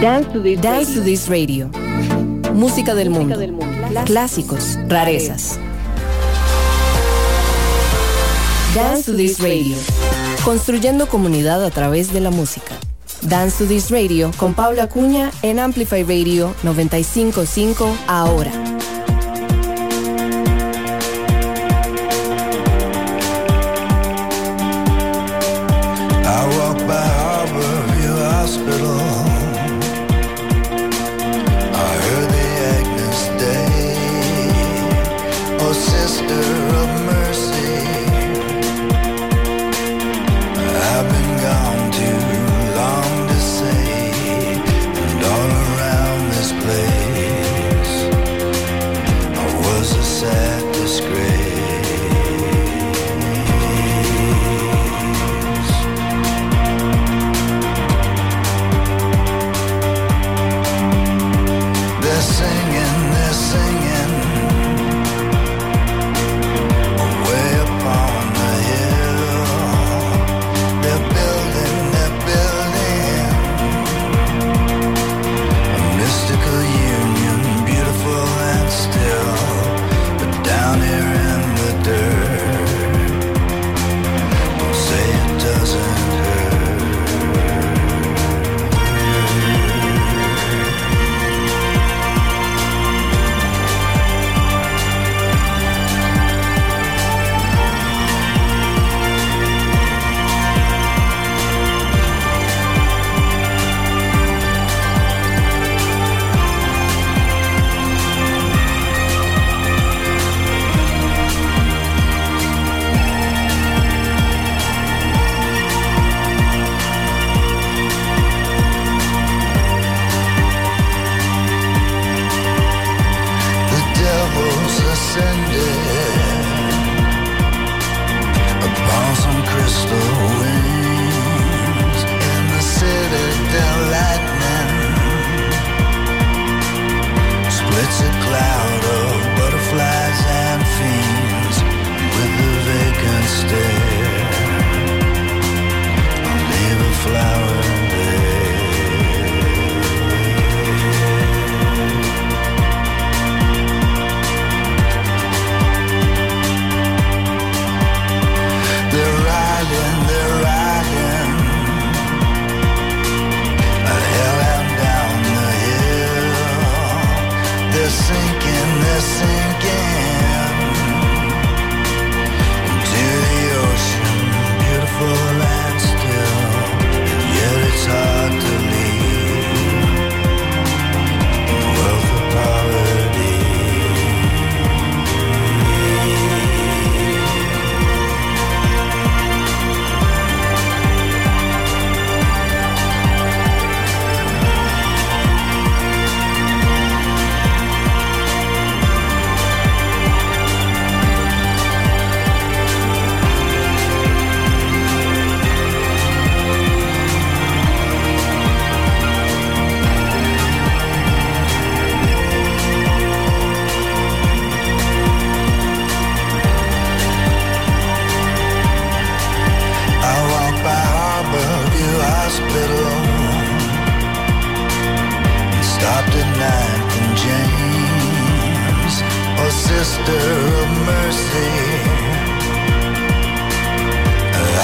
Dance to This, Radio. Música del mundo. Clásicos, rarezas. Dance to This Radio. Construyendo comunidad a través de la música. Dance to This Radio con Paula Acuña en Amplify Radio 955 ahora. sister of mercy.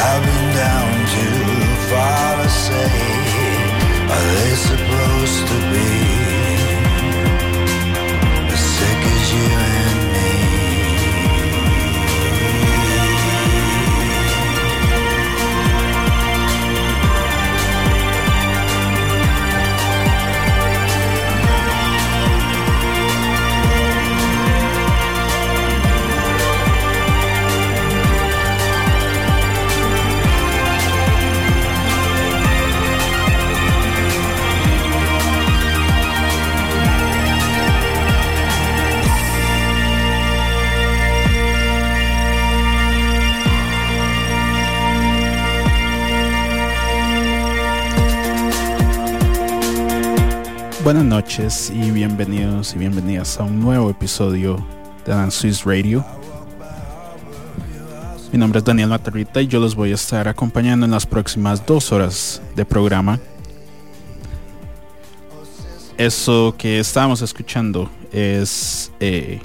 I've been down too far to say, are they supposed to be? Buenas noches y bienvenidos y bienvenidas a un nuevo episodio de Dance Swiss Radio. Mi nombre es Daniel Matarrita y yo los voy a estar acompañando en las próximas dos horas de programa. Eso que estábamos escuchando es eh,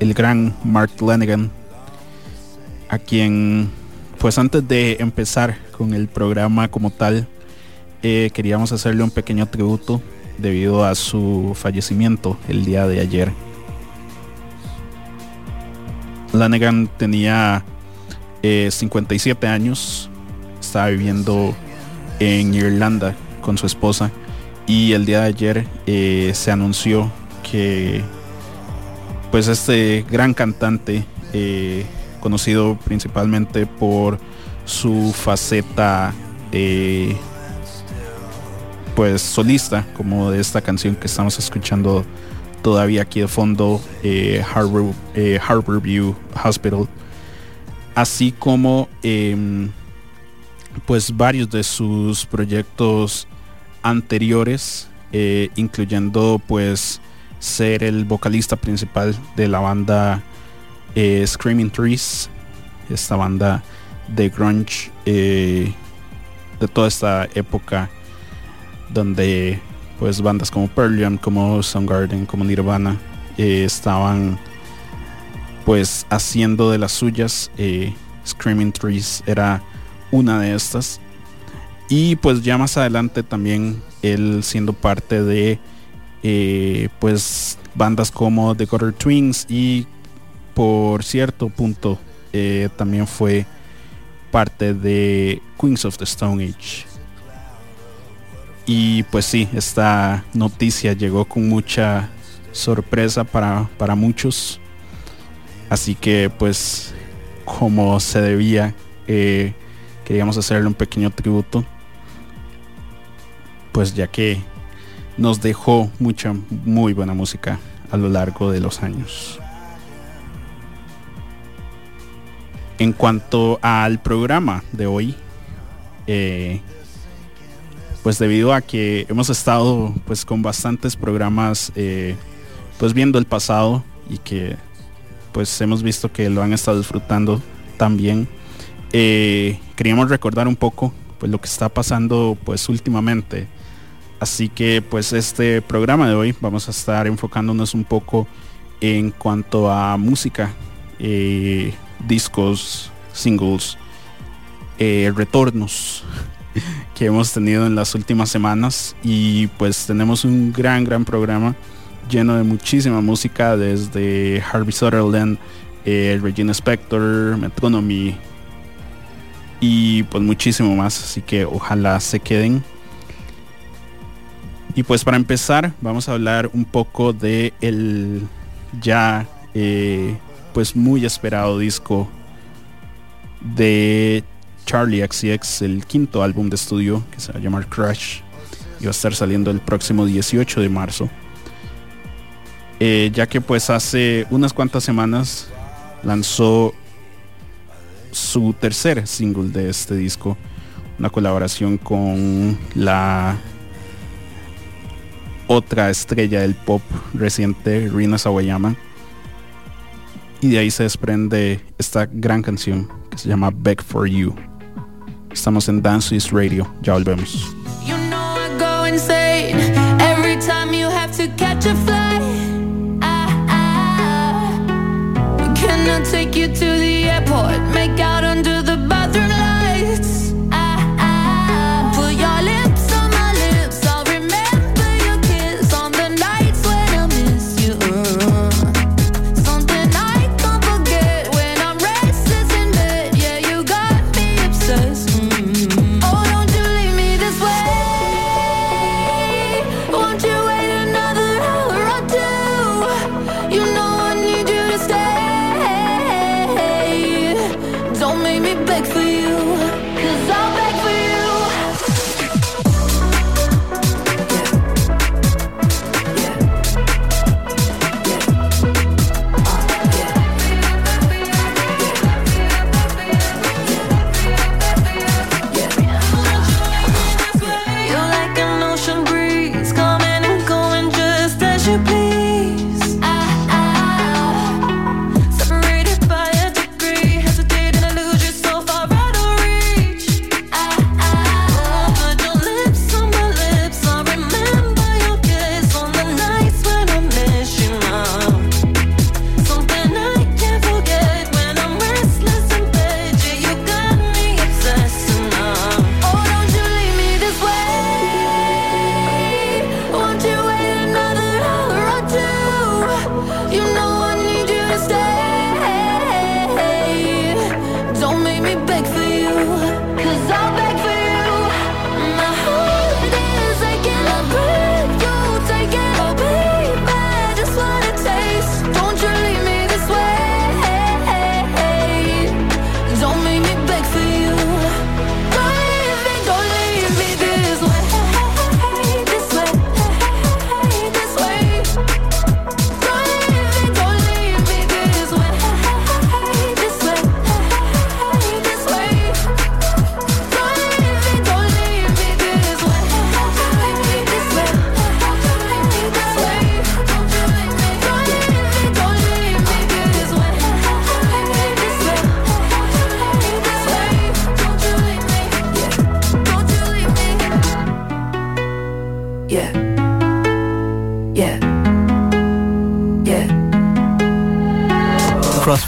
el gran Mark Lanigan, a quien, pues antes de empezar con el programa como tal, eh, queríamos hacerle un pequeño tributo debido a su fallecimiento el día de ayer. Lanigan tenía 57 eh, años, estaba viviendo en Irlanda con su esposa y el día de ayer eh, se anunció que pues este gran cantante conocido principalmente por su faceta pues solista como de esta canción que estamos escuchando todavía aquí de fondo Harbor, Harborview Hospital. Así como em, pues varios de sus proyectos anteriores, eh, incluyendo pues ser el vocalista principal de la banda eh, Screaming Trees, esta banda de grunge eh, de toda esta época donde pues bandas como Pearl Jam, como Soundgarden, como Nirvana estaban pues haciendo de las suyas. Eh, Screaming Trees era una de estas. Y pues ya más adelante también él siendo parte de eh, pues bandas como The Gutter Twins y por cierto punto eh, también fue parte de Queens of the Stone Age. Y pues sí, esta noticia llegó con mucha sorpresa para, para muchos. Así que pues como se debía, eh, queríamos hacerle un pequeño tributo. Pues ya que nos dejó mucha, muy buena música a lo largo de los años. En cuanto al programa de hoy, eh, pues debido a que hemos estado pues con bastantes programas eh, pues viendo el pasado y que pues hemos visto que lo han estado disfrutando también. Eh, queríamos recordar un poco pues lo que está pasando pues últimamente. Así que pues este programa de hoy vamos a estar enfocándonos un poco en cuanto a música, eh, discos, singles, retornos que hemos tenido en las últimas semanas y pues tenemos un gran gran programa lleno de muchísima música desde Harvey Sutherland, eh, Regina Spector, Metronomy y pues muchísimo más. Así que ojalá se queden. Y pues para empezar vamos a hablar un poco de el ya eh, pues muy esperado disco de Charlie XCX, el quinto álbum de estudio que se va a llamar Crush y va a estar saliendo el próximo 18 de marzo. Eh, ya que pues hace unas cuantas semanas lanzó su tercer single de este disco, una colaboración con la otra estrella del pop reciente, Rina Sawayama. Y de ahí se desprende esta gran canción que se llama Back for You. Estamos en Dance Radio, ya volvemos.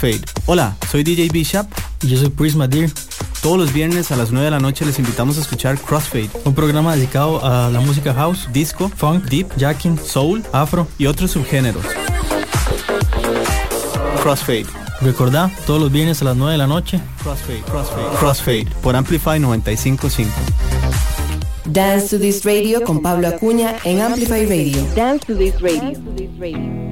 Crossfade. Hola, soy DJ Bishop y yo soy Prisma Deer. Todos los viernes a las 9 de la noche les invitamos a escuchar Crossfade, un programa dedicado a la música house, disco, funk, deep, jacking, soul, afro y otros subgéneros. Crossfade. Recordá, todos los viernes a las 9 de la noche. Crossfade, Crossfade, Crossfade por Amplify 955. Dance to this radio con Pablo Acuña en Amplify Radio. Dance to this radio.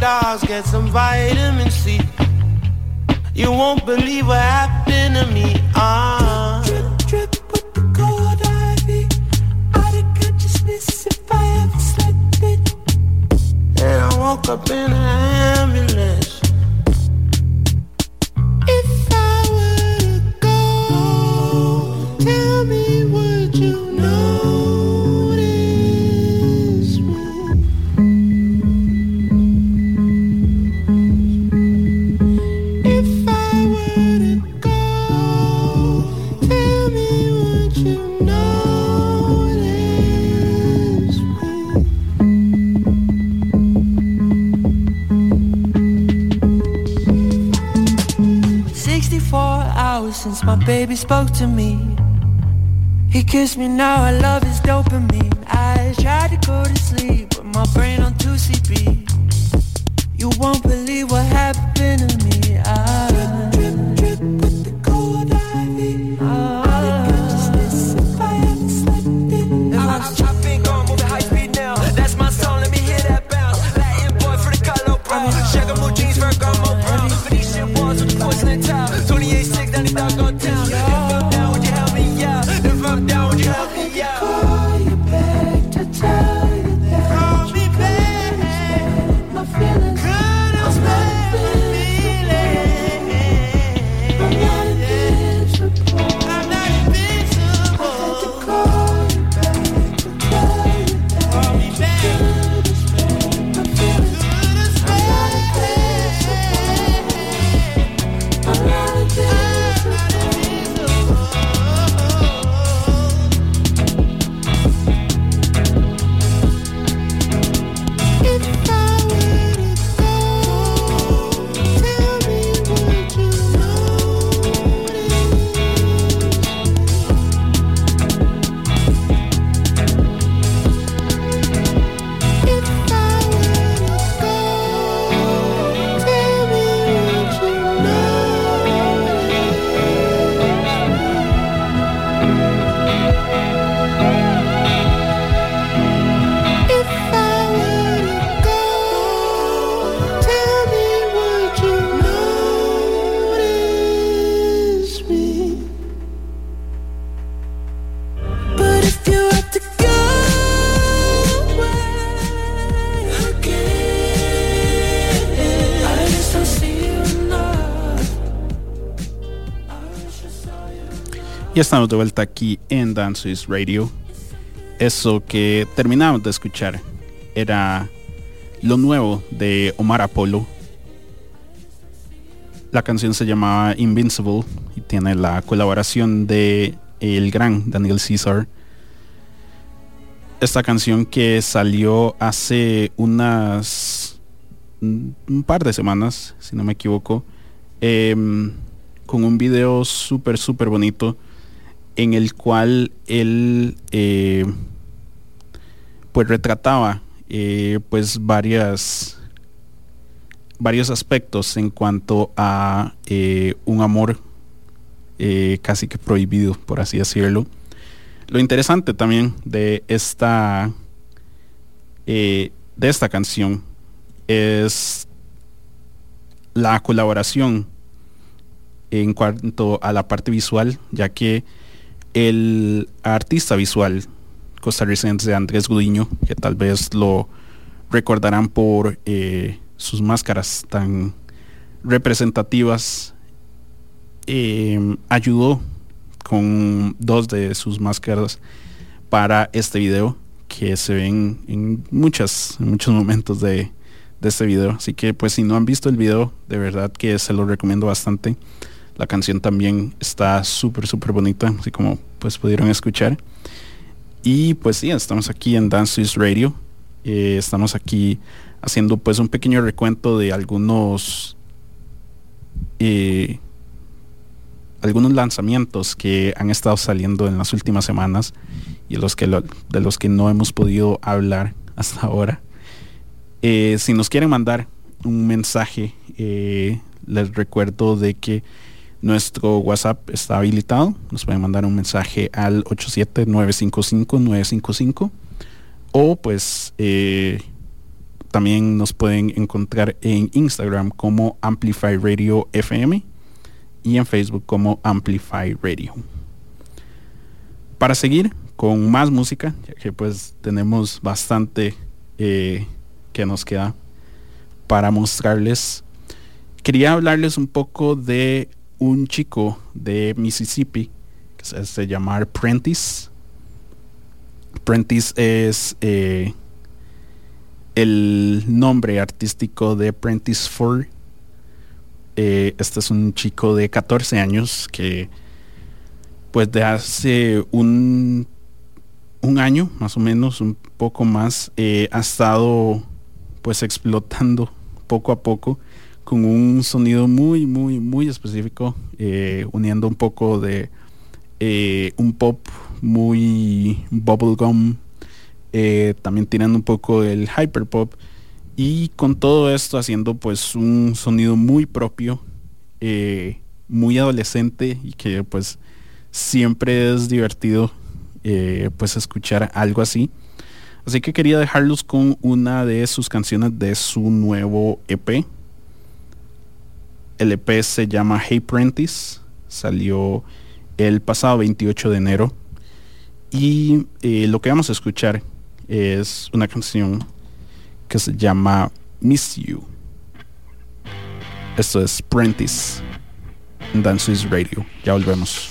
Dogs, get some vitamin C. You won't believe what happened to me. Baby spoke to me. He kissed me, now I love his dopamine. I tried to go to sleep Ya estamos de vuelta aquí en Dance is Radio. Eso que terminamos de escuchar era lo nuevo de Omar Apollo. La canción se llamaba Invincible y tiene la colaboración de el gran Daniel Caesar. Esta canción que salió hace unas un par de semanas, si no me equivoco, em, con un video súper, súper bonito en el cual él eh, pues retrataba eh, pues varias varios aspectos en cuanto a eh, un amor casi que prohibido, por así decirlo. Lo interesante también de esta, de esta canción es la colaboración en cuanto a la parte visual, ya que el artista visual costarricense Andrés Gudiño, que tal vez lo recordarán por eh, sus máscaras tan representativas, eh, ayudó con dos de sus máscaras para este video que se ven en muchas en muchos momentos de, de este video. Así que pues si no han visto el video de verdad que se lo recomiendo bastante la canción también está súper súper bonita así como pues pudieron escuchar y pues sí estamos aquí en Dance Radio eh, estamos aquí haciendo pues un pequeño recuento de algunos eh, algunos lanzamientos que han estado saliendo en las últimas semanas y los que de los que no hemos podido hablar hasta ahora. Eh, si nos quieren mandar un mensaje, les recuerdo de que nuestro WhatsApp está habilitado. Nos pueden mandar un mensaje al 87955-955 o pues eh, también nos pueden encontrar en Instagram como Amplify Radio FM y en Facebook como Amplify Radio. Para seguir con más música, ya que pues tenemos bastante eh, que nos queda para mostrarles, quería hablarles un poco de un chico de Mississippi que se hace llamar Prentice. Prentice es eh, el nombre artístico de Prentice Ford eh, este es un chico de 14 años que pues de hace un, un año más o menos, un poco más, eh, ha estado pues explotando poco a poco con un sonido muy, muy, muy específico, eh, uniendo un poco de un pop muy bubblegum, también tirando un poco el hyperpop y con todo esto haciendo pues un sonido muy propio, eh, muy adolescente y que pues siempre es divertido eh, pues escuchar algo así. Así que quería dejarlos con una de sus canciones de su nuevo EP. El EP se llama Hey Prentice. Salió el pasado 28 de enero. Y eh, lo que vamos a escuchar es una canción que se llama Miss You. Esto es Prentice en Dance Radio. Ya volvemos.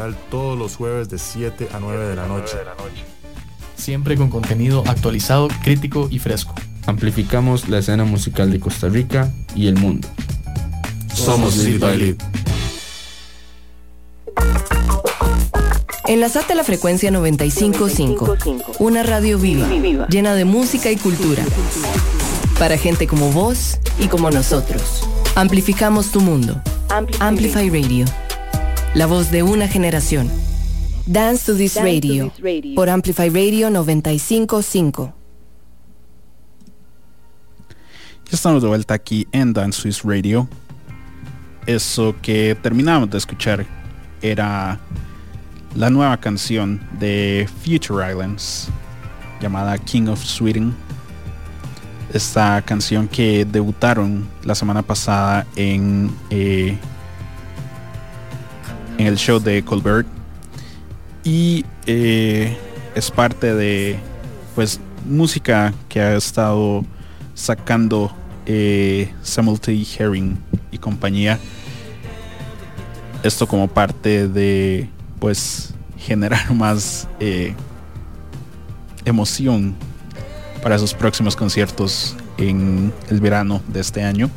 Cultural todos los jueves de 7 a 9 de la noche. Siempre con contenido actualizado, crítico y fresco. Amplificamos la escena musical de Costa Rica y el mundo. Somos Lead by Lead. Enlazate a la frecuencia 955, una radio viva, llena de música y cultura. Para gente como vos y como nosotros. Amplificamos tu mundo. Amplify Radio. La voz de una generación. Dance to this radio. Por Amplify Radio 955. Ya estamos de vuelta aquí en Dance Swiss Radio. Eso que terminamos de escuchar era la nueva canción de Future Islands llamada King of Sweden. Esta canción que debutaron la semana pasada en, eh, en el show de Colbert y eh, es parte de pues música que ha estado sacando eh, Samuel T. Herring y compañía esto como parte de pues generar más eh, emoción para sus próximos conciertos en el verano de este año.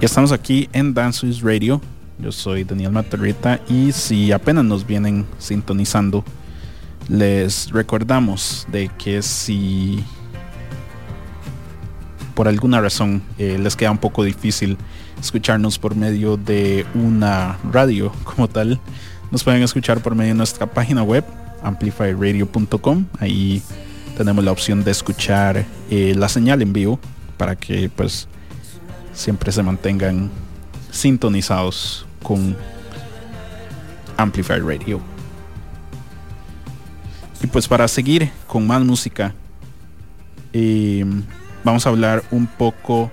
Ya estamos aquí en Dance Radio. Yo soy Daniel Matarrita y si apenas nos vienen sintonizando, les recordamos de que si por alguna razón eh, les queda un poco difícil escucharnos por medio de una radio como tal, nos pueden escuchar por medio de nuestra página web amplifyradio.com. Ahí tenemos la opción de escuchar eh, la señal en vivo para que pues siempre se mantengan sintonizados con Amplify Radio. Y pues para seguir con más música, eh, vamos a hablar un poco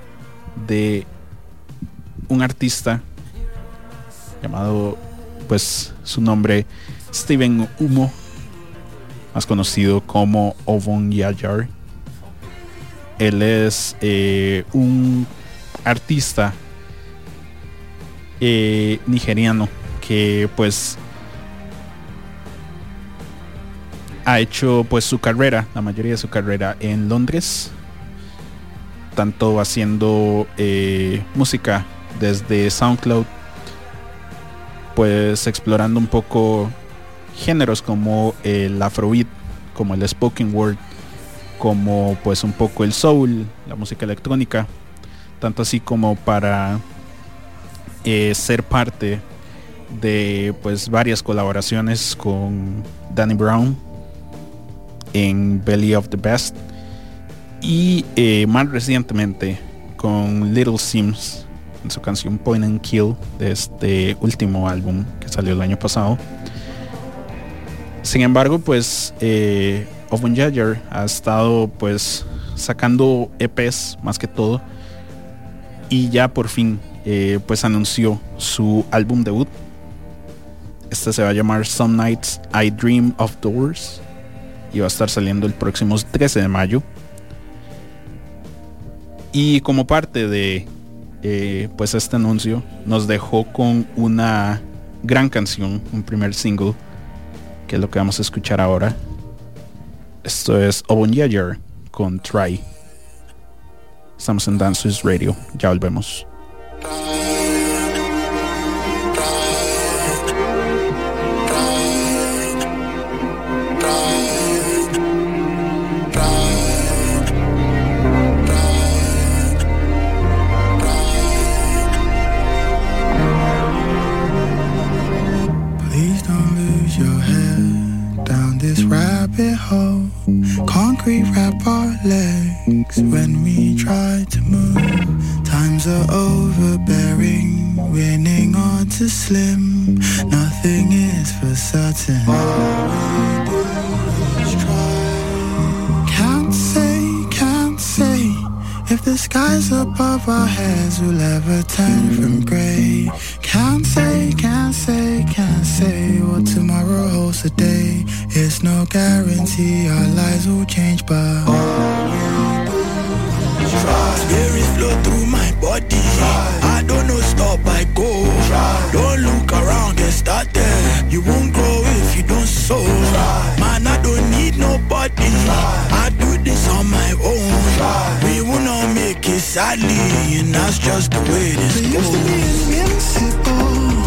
de un artista llamado, pues su nombre, Steven Humo, más conocido como Ovon Yayar. Él es eh, un artista eh, nigeriano que pues ha hecho pues su carrera, la mayoría de su carrera en Londres, tanto haciendo eh, música desde SoundCloud, pues explorando un poco géneros como el afrobeat, como el spoken word, como pues un poco el soul, la música electrónica, tanto así como para eh, ser parte de pues varias colaboraciones con Danny Brown en Belly of the Best y eh, más recientemente con Little Sims en su canción Point and Kill de este último álbum que salió el año pasado. Sin embargo, pues eh, Jagger ha estado pues sacando EPs más que todo y ya por fin eh, pues anunció su álbum debut. Este se va a llamar Some Nights I Dream of Doors y va a estar saliendo el próximo 13 de mayo. Y como parte de eh, pues este anuncio nos dejó con una gran canción, un primer single, que es lo que vamos a escuchar ahora. Esto es Obon Yayer con Try. Estamos en Dances Radio, ya volvemos. Concrete wrap our legs when we try to move. Are overbearing, winning on to slim. Nothing is for certain. We do. Can't say, can't say. If the skies above our heads will ever turn from grey. Can't say, can't say, can't say what tomorrow holds today. It's no guarantee our lives will change, but all we do is try. Flow through up, I go. Try. Don't look around, get started. You won't grow if you don't sow. Try. Man, I don't need nobody. Try. I do this on my own. Try. We will not make it sadly, and that's just the way this goes. Used to be invincible.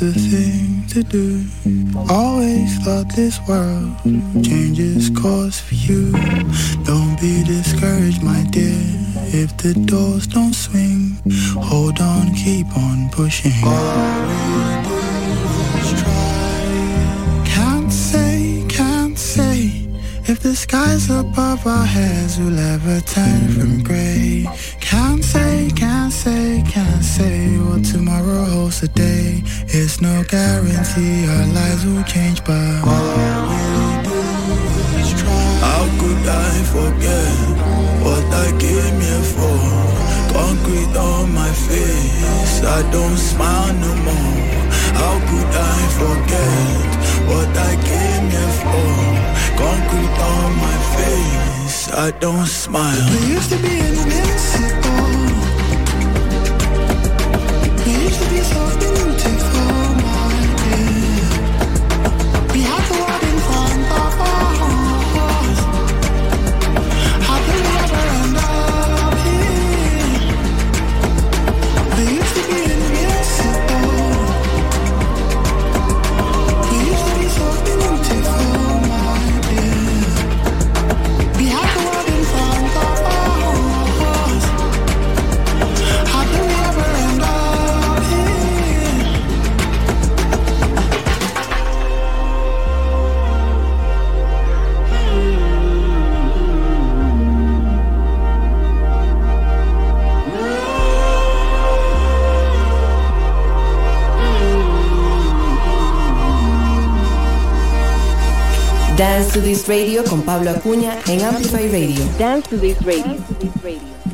The thing to do. Always thought this world changes course for you. Don't be discouraged, my dear. If the doors don't swing, hold on, keep on pushing. All we do is try. Can't say, can't say. If the skies above our heads will ever turn from grey. Can't say, can't say, can't say what tomorrow holds today. It's no guarantee our lives will change, but all we do is try. How could I forget what I came here for? Concrete on my face, I don't smile no more. How could I forget what I came here for? Concrete on my face, I don't smile. We used to be invincible. We used to be so beautiful, my Dance to This Radio con Pablo Acuña en Amplify Radio. Dance to this radio.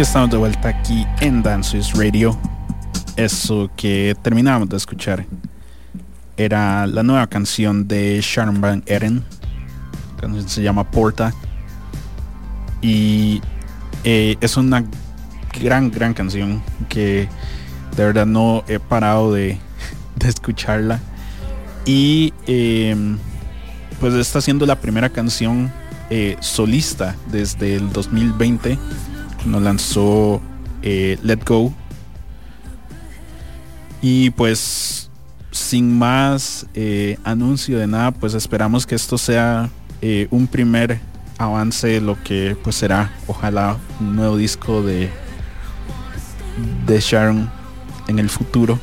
Estamos de vuelta aquí en Dances Radio. Eso que terminábamos de escuchar era la nueva canción de Sharon Van. La canción se llama Porta. Y eh, es una gran, gran canción que de verdad no he parado de, de escucharla. Y eh, pues está siendo la primera canción eh, solista desde el 2020 nos lanzó eh, Let Go y pues sin más eh, anuncio de nada pues esperamos que esto sea eh, un primer avance de lo que pues será ojalá un nuevo disco de de Sharon en el futuro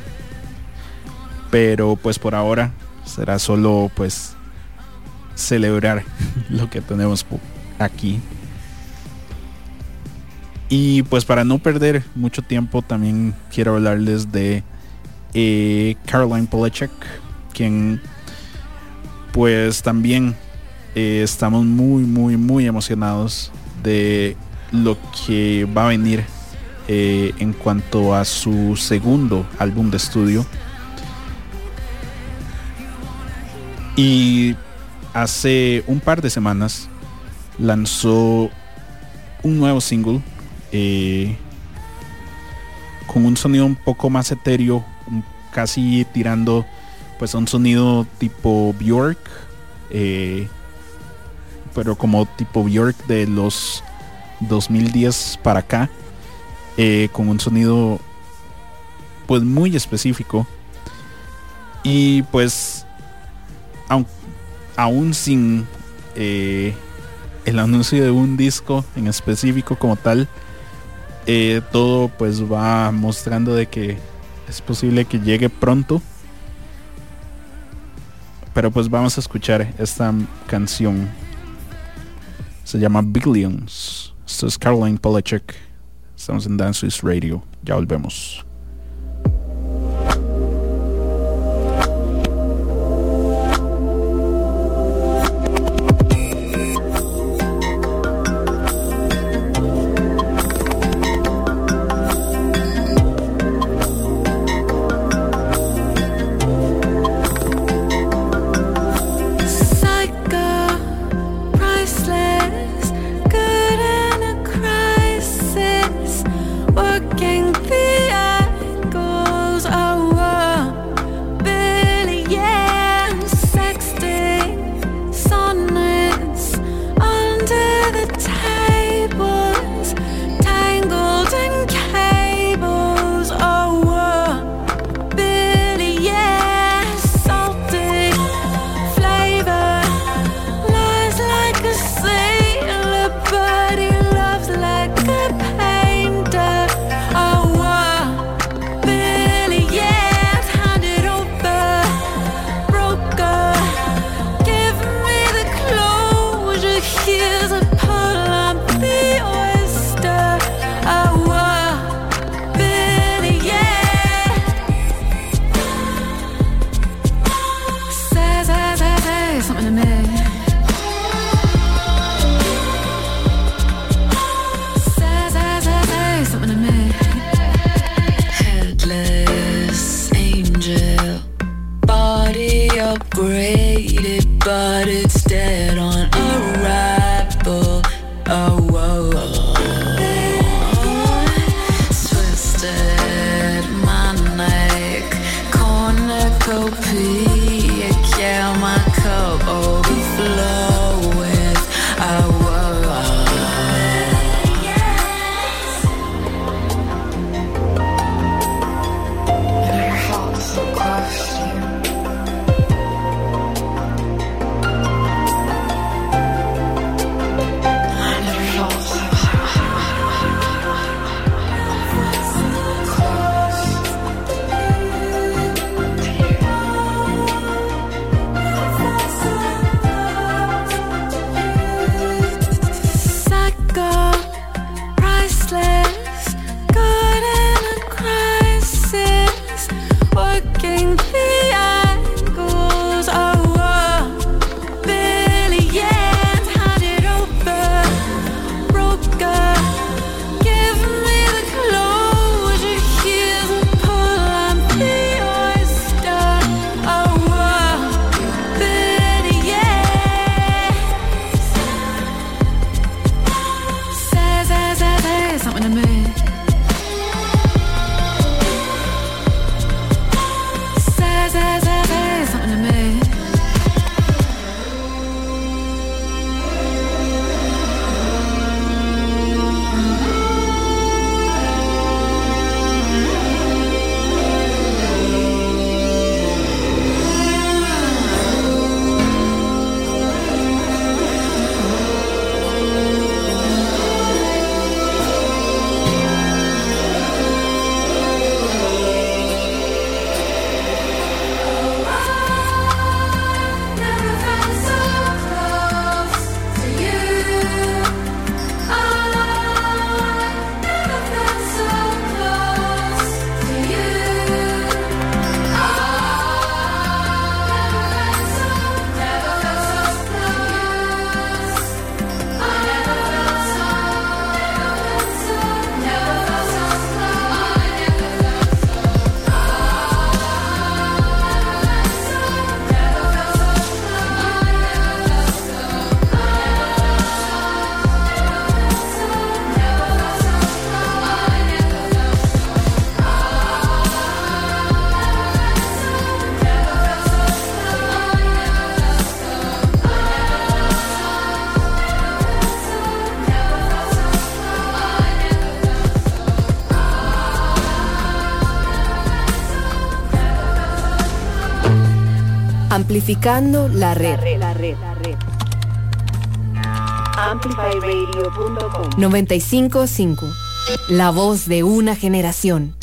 pero pues por ahora será solo pues celebrar lo que tenemos aquí. Y pues para no perder mucho tiempo también quiero hablarles de eh, Caroline Polachek, quien pues también eh, estamos muy muy muy emocionados de lo que va a venir eh, en cuanto a su segundo álbum de estudio. Y hace un par de semanas lanzó un nuevo single eh, con un sonido un poco más etéreo, casi tirando pues un sonido tipo Bjork, eh, pero como tipo Bjork de los 2010 para acá, eh, con un sonido pues muy específico. Y pues aún sin el anuncio de un disco en específico como tal, eh, todo pues va mostrando de que es posible que llegue pronto. Pero pues vamos a escuchar esta canción. Se llama Billions. Esto es Caroline Polachek. Estamos en Dance Radio. Ya volvemos. Amplificando la red. La red, la red, la red. 95.5. La voz de una generación.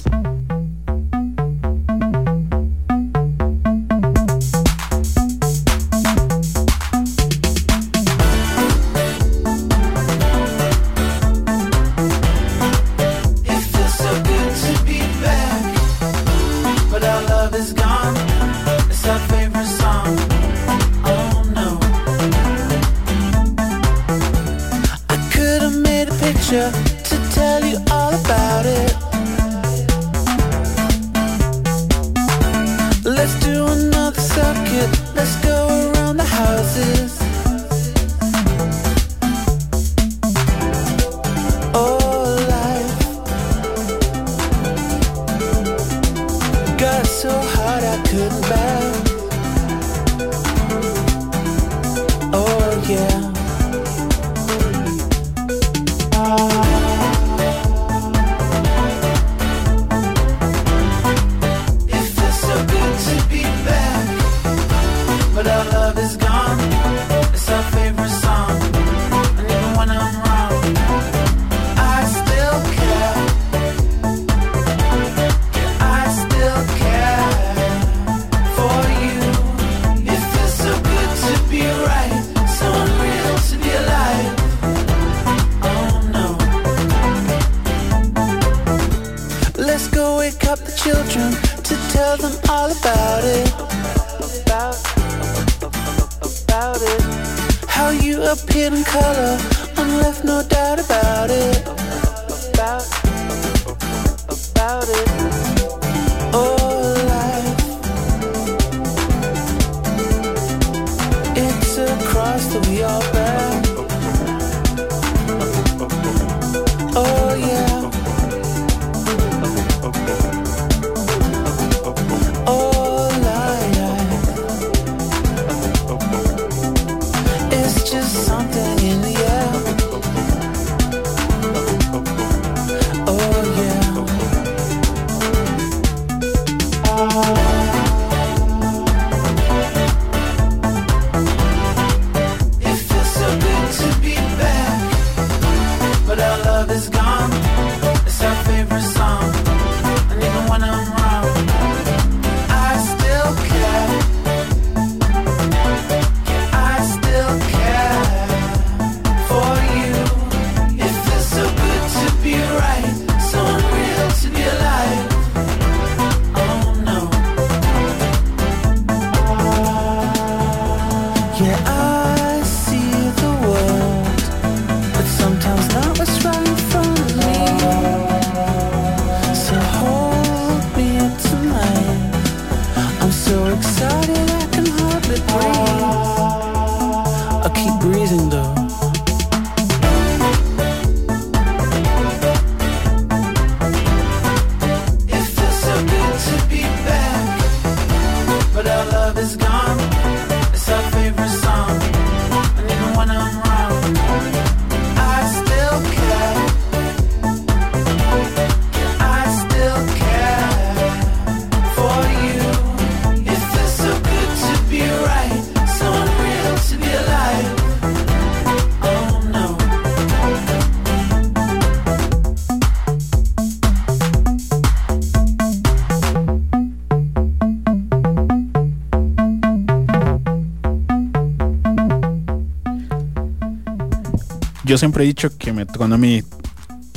yo siempre he dicho que Metronomy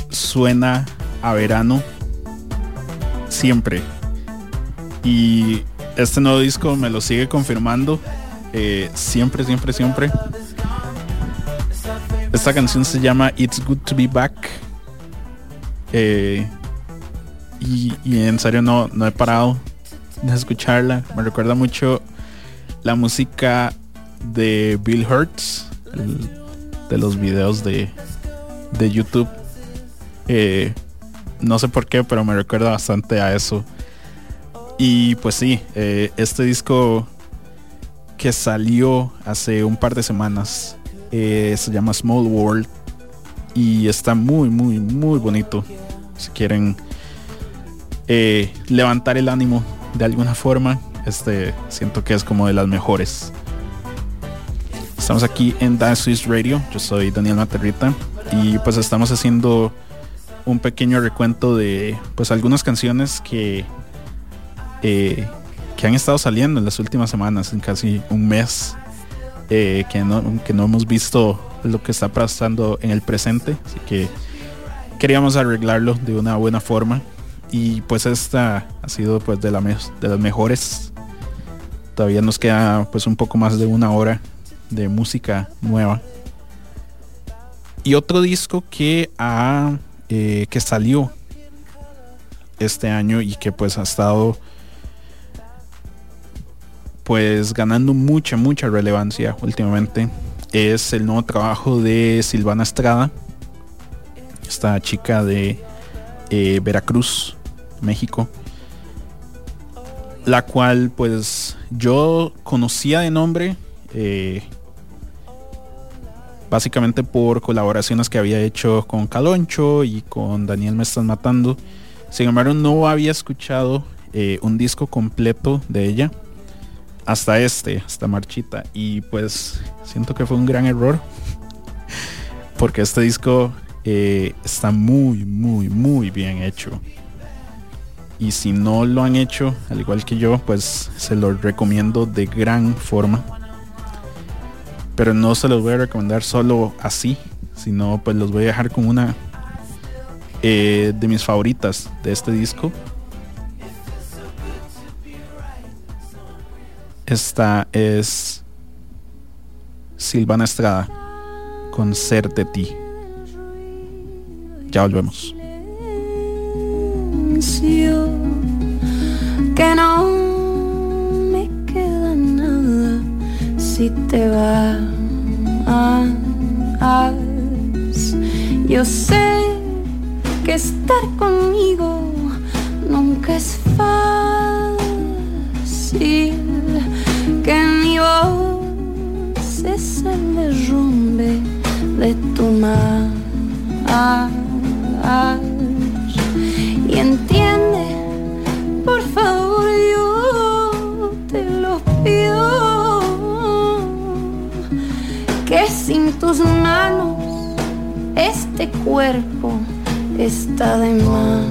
suena a verano siempre. Y este nuevo disco me lo sigue confirmando eh, siempre, siempre, siempre. Esta canción se llama It's Good to Be Back. Eh, y, en serio no, no he parado de escucharla. Me recuerda mucho la música de Bill Hurts, de los videos de, de YouTube. Eh, no sé por qué, pero me recuerda bastante a eso. Y pues sí, eh, este disco que salió hace un par de semanas eh, se llama Small World y está muy, muy, muy bonito. Si quieren levantar el ánimo de alguna forma, este siento que es como de las mejores Estamos aquí en Dance Radio. Yo soy Daniel Materrita y pues estamos haciendo un pequeño recuento de pues algunas canciones que eh, que han estado saliendo en las últimas semanas, en casi un mes, eh, que, no, que no hemos visto lo que está pasando en el presente, así que queríamos arreglarlo de una buena forma y pues esta ha sido pues de, la de las mejores. Todavía nos queda pues un poco más de una hora de música nueva. Y otro disco que ha eh, que salió este año y que pues ha estado pues ganando mucha mucha relevancia últimamente es el nuevo trabajo de Silvana Estrada esta chica de eh, Veracruz México la cual pues yo conocía de nombre eh, básicamente por colaboraciones que había hecho con Caloncho y con Daniel Me Estás Matando. Sin embargo, no había escuchado eh, un disco completo de ella hasta este, hasta Marchita. Y pues siento que fue un gran error porque este disco eh, está muy, muy, muy bien hecho. Y si no lo han hecho, al igual que yo, pues se lo recomiendo de gran forma pero no se los voy a recomendar solo así, sino pues los voy a dejar con una eh, de mis favoritas de este disco. Esta es Silvana Estrada con Ser de ti. Ya volvemos. Si te vas. Yo sé que estar conmigo nunca es fácil, que mi voz es el derrumbe de tu mar. Tus manos este cuerpo está de más.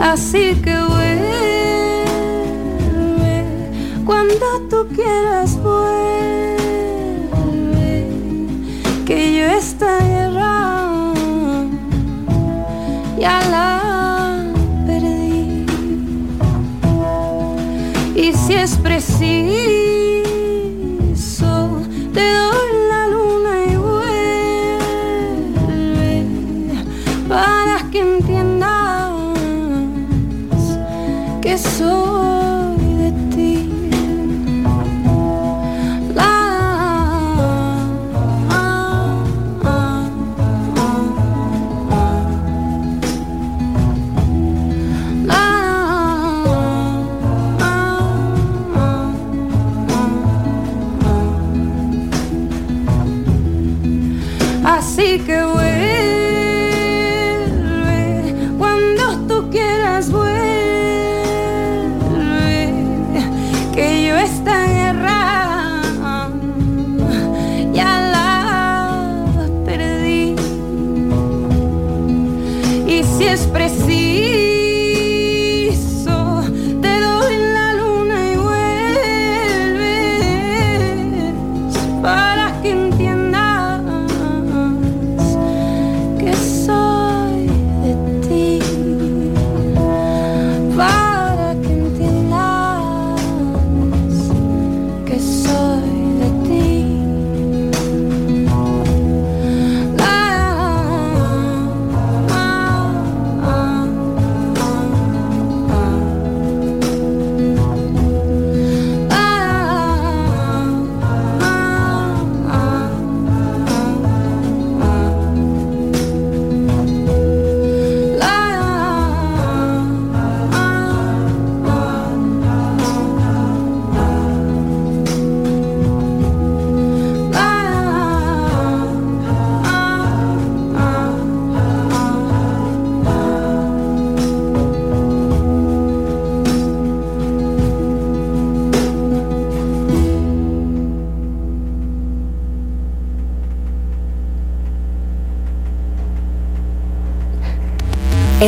Así que vuelve cuando tú quieras, vuelve.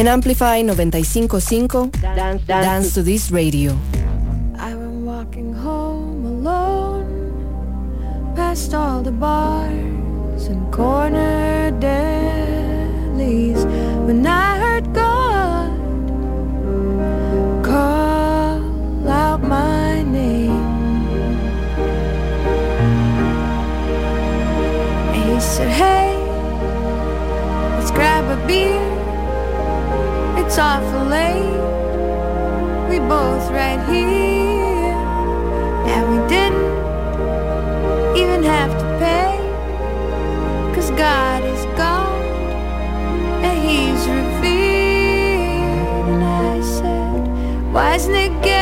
En Amplify 955, Dance, Dance to This Radio. праздник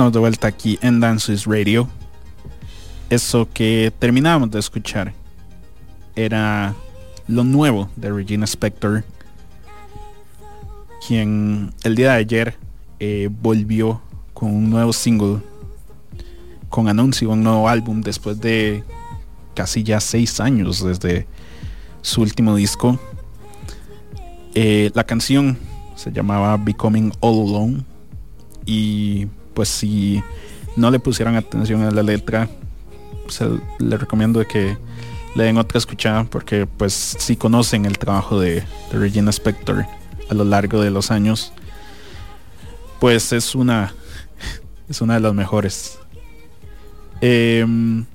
estamos de vuelta aquí en Dances Radio. Eso que terminábamos de escuchar era lo nuevo de Regina Spector, quien el día de ayer eh, volvió con un nuevo single, con anuncio, un nuevo álbum después de casi ya seis años desde su último disco. Eh, la canción se llamaba Becoming All Alone y pues si no le pusieran atención a la letra, se, le recomiendo que le den otra escuchada porque pues si conocen el trabajo de, Regina Spector a lo largo de los años, pues es una Es una de las mejores. Em,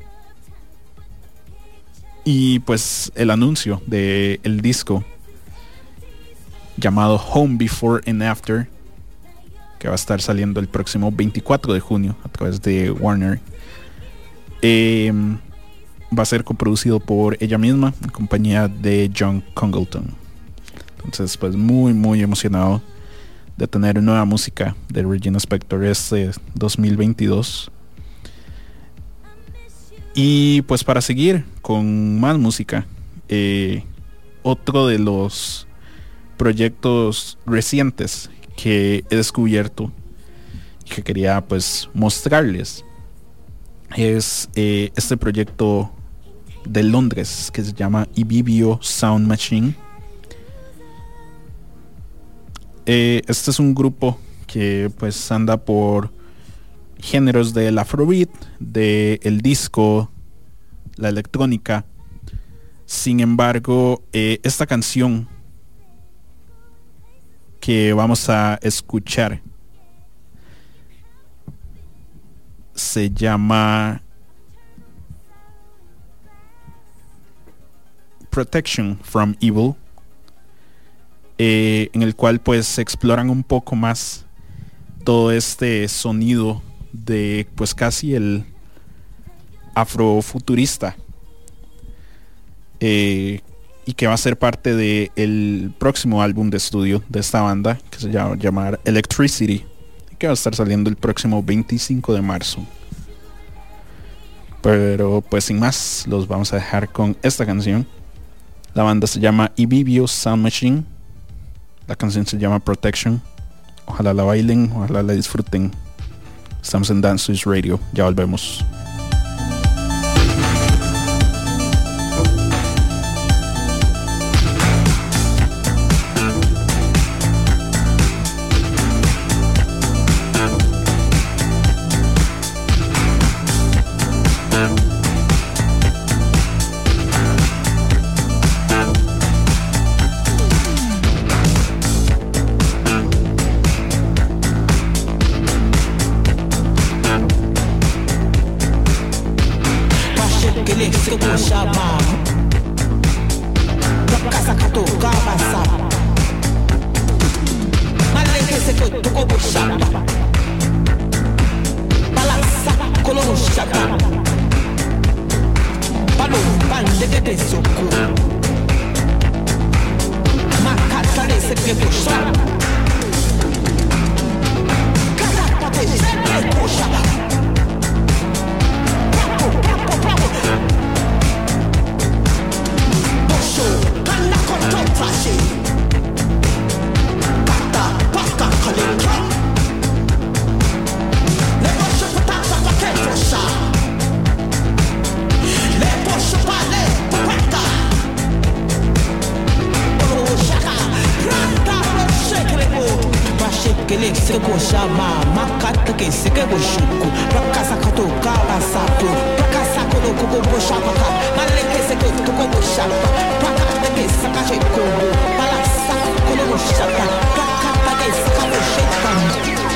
y pues el anuncio de el disco llamado Home Before and After que va a estar saliendo el próximo 24 de junio a través de Warner. Em, va a ser coproducido por ella misma en compañía de John Congleton. Entonces, pues muy, muy emocionado de tener nueva música de Regina Spector este 2022. Y pues para seguir con más música, eh, otro de los proyectos recientes que he descubierto y que quería pues mostrarles es eh, este proyecto de Londres que se llama Ibibio Sound Machine. Eh, este es un grupo que pues anda por géneros del afrobeat, del el disco, la electrónica. Sin embargo, eh, esta canción que vamos a escuchar. Se llama Protection from Evil, eh, en el cual pues exploran un poco más todo este sonido de pues casi el afrofuturista eh, y que va a ser parte del próximo álbum de estudio de esta banda que se llama llamar Electricity que va a estar saliendo el próximo 25 de marzo. Pero pues sin más, los vamos a dejar con esta canción. La banda se llama Ibibio Sound Machine. La canción se llama Protection. Ojalá la bailen, ojalá la disfruten. Estamos en Dance Radio. Ya volvemos. kele seko shama makata ke sekego shuku prakasa kato kara sapo prakasa kono koko bosha paka maleke seko koko bosha prakata ke sakashe kogo palasa kono bosha prakata ke sakashe kogo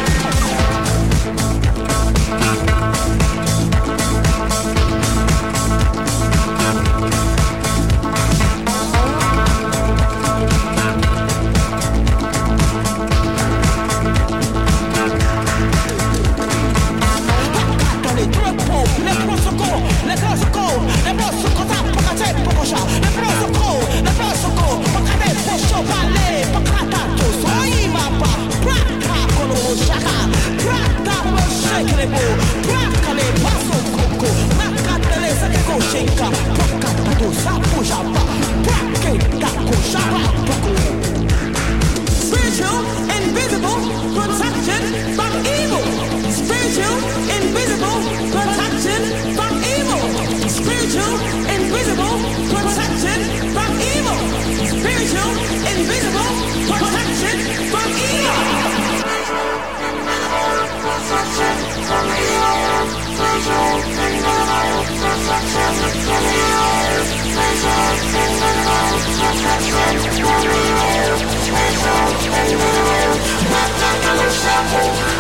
Thank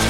you.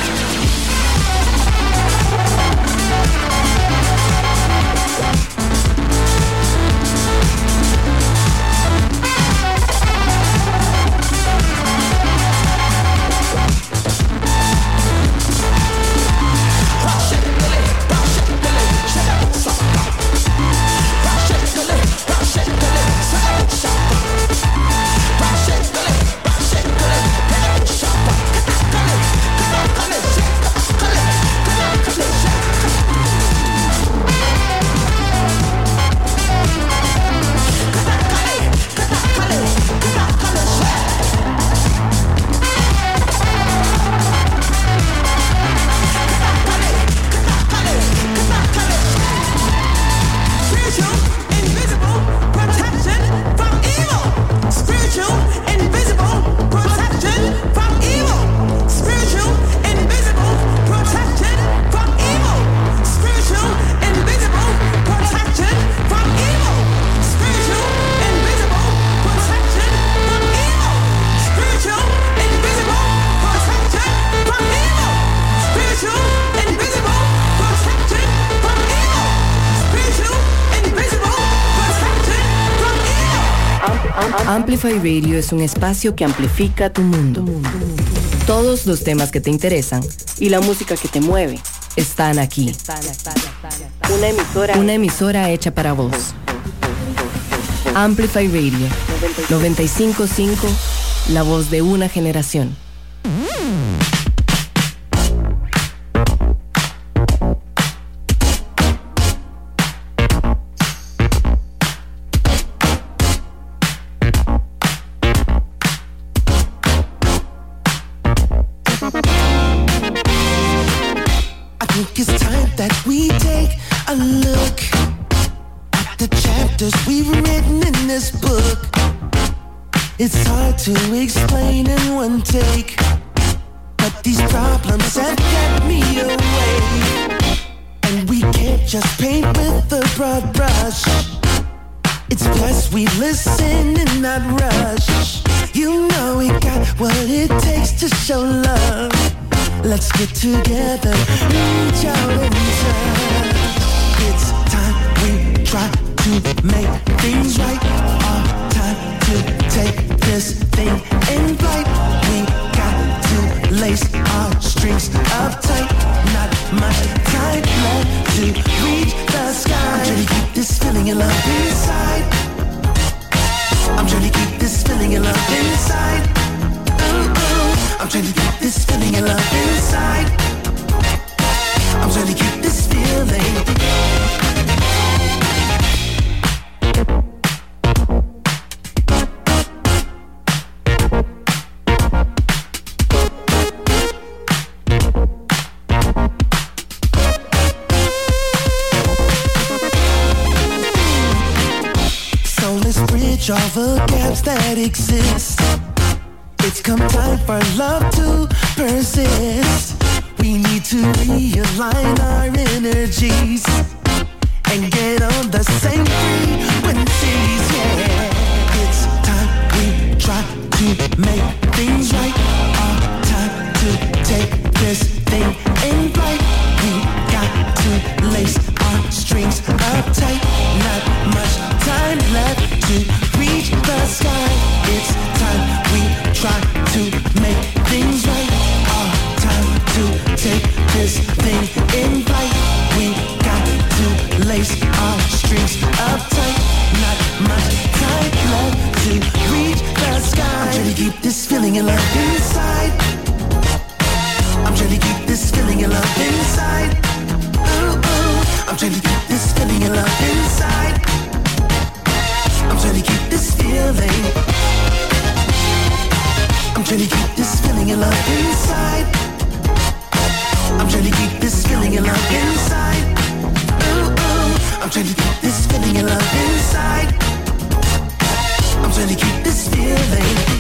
Amplify Radio es un espacio que amplifica tu mundo. Todos los temas que te interesan y la música que te mueve están aquí. Una emisora, una emisora hecha para vos. Amplify Radio 955, la voz de una generación. Just paint with a broad brush. It's best we listen and not rush. You know we got what it takes to show love. Let's get together, reach out and touch. It's time we try to make things right. Our time to take this thing in flight. We got to lace our strings up tight. Not much time left to reach the sky. I'm trying to keep this feeling of love inside. I'm trying to keep this feeling of love inside. Ooh, ooh. I'm trying to keep this feeling of love inside. I'm trying to keep this feeling. All the gaps that exist. It's come time for love to persist. We need to realign our energies and get on the same frequencies. Yeah, it's time we try to make things right. Our time to take this thing in flight. We got to lace strings up tight. Not much time left to reach the sky. It's time we try to make things right. Our time to take this thing in flight. We got to lace our strings up tight. Not much time left to reach the sky. I'm trying to keep this feeling of love inside. I'm trying to keep this feeling of love inside. Ooh, ooh. I'm trying to keep this feeling of love inside. I'm trying to keep this feeling. I'm trying to keep this feeling of love inside. I'm trying to keep this feeling of love inside. Ooh, ooh. I'm trying to keep this feeling of love inside. I'm trying to keep this feeling.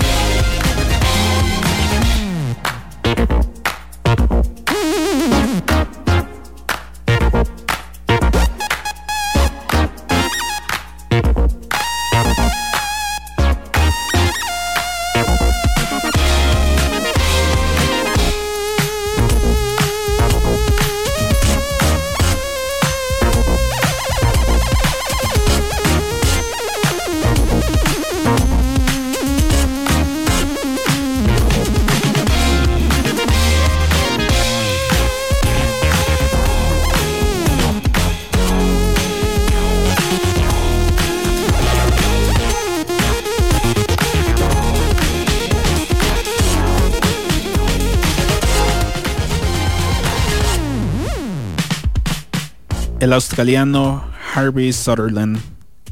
Australiano Harvey Sutherland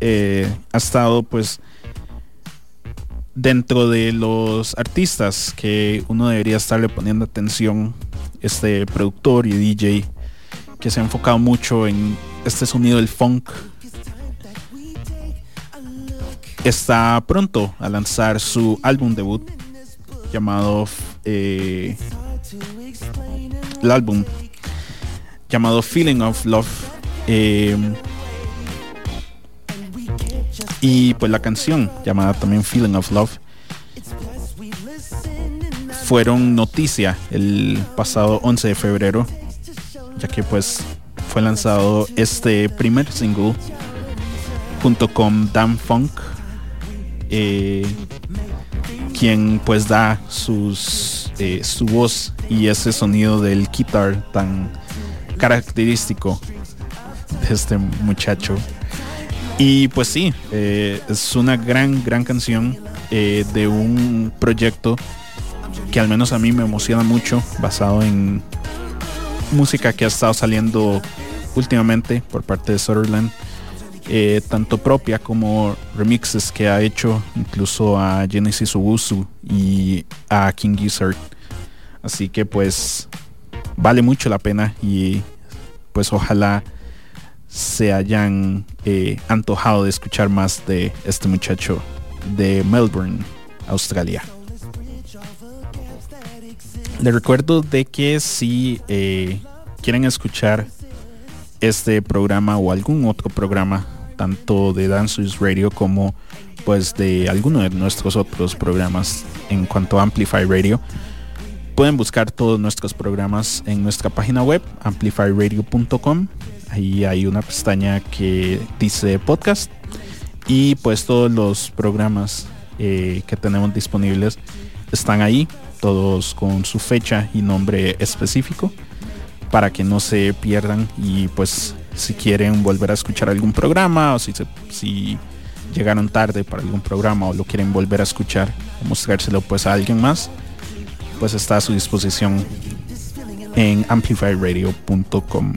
eh, ha estado pues dentro de los artistas que uno debería estarle poniendo atención, este productor y DJ que se ha enfocado mucho en este sonido del funk. Está pronto a lanzar su álbum debut llamado eh, el álbum llamado Feeling of Love. Eh, y pues la canción llamada también Feeling of Love fueron noticia el pasado 11 de febrero, ya que pues fue lanzado este primer single junto con Dan Funk eh, quien pues da sus, eh, su voz y ese sonido del guitar tan característico este muchacho. Y pues sí, eh, es una gran, gran canción eh, de un proyecto que al menos a mí me emociona mucho, basado en música que ha estado saliendo últimamente por parte de Sutherland, eh, tanto propia como remixes que ha hecho incluso a Genesis Ubusu y a King Gizzard. Así que pues vale mucho la pena y pues ojalá se hayan eh, antojado de escuchar más de este muchacho de Melbourne, Australia. Les recuerdo de que si eh, quieren escuchar este programa o algún otro programa, tanto de Dance Radio como pues de alguno de nuestros otros programas en cuanto a Amplify Radio, pueden buscar todos nuestros programas en nuestra página web amplifyradio.com. Ahí hay una pestaña que dice podcast. Y pues todos los programas eh, que tenemos disponibles están ahí, todos con su fecha y nombre específico para que no se pierdan. Y pues si quieren volver a escuchar algún programa o si, si llegaron tarde para algún programa o lo quieren volver a escuchar o mostrárselo pues a alguien más pues está a su disposición en amplifyradio.com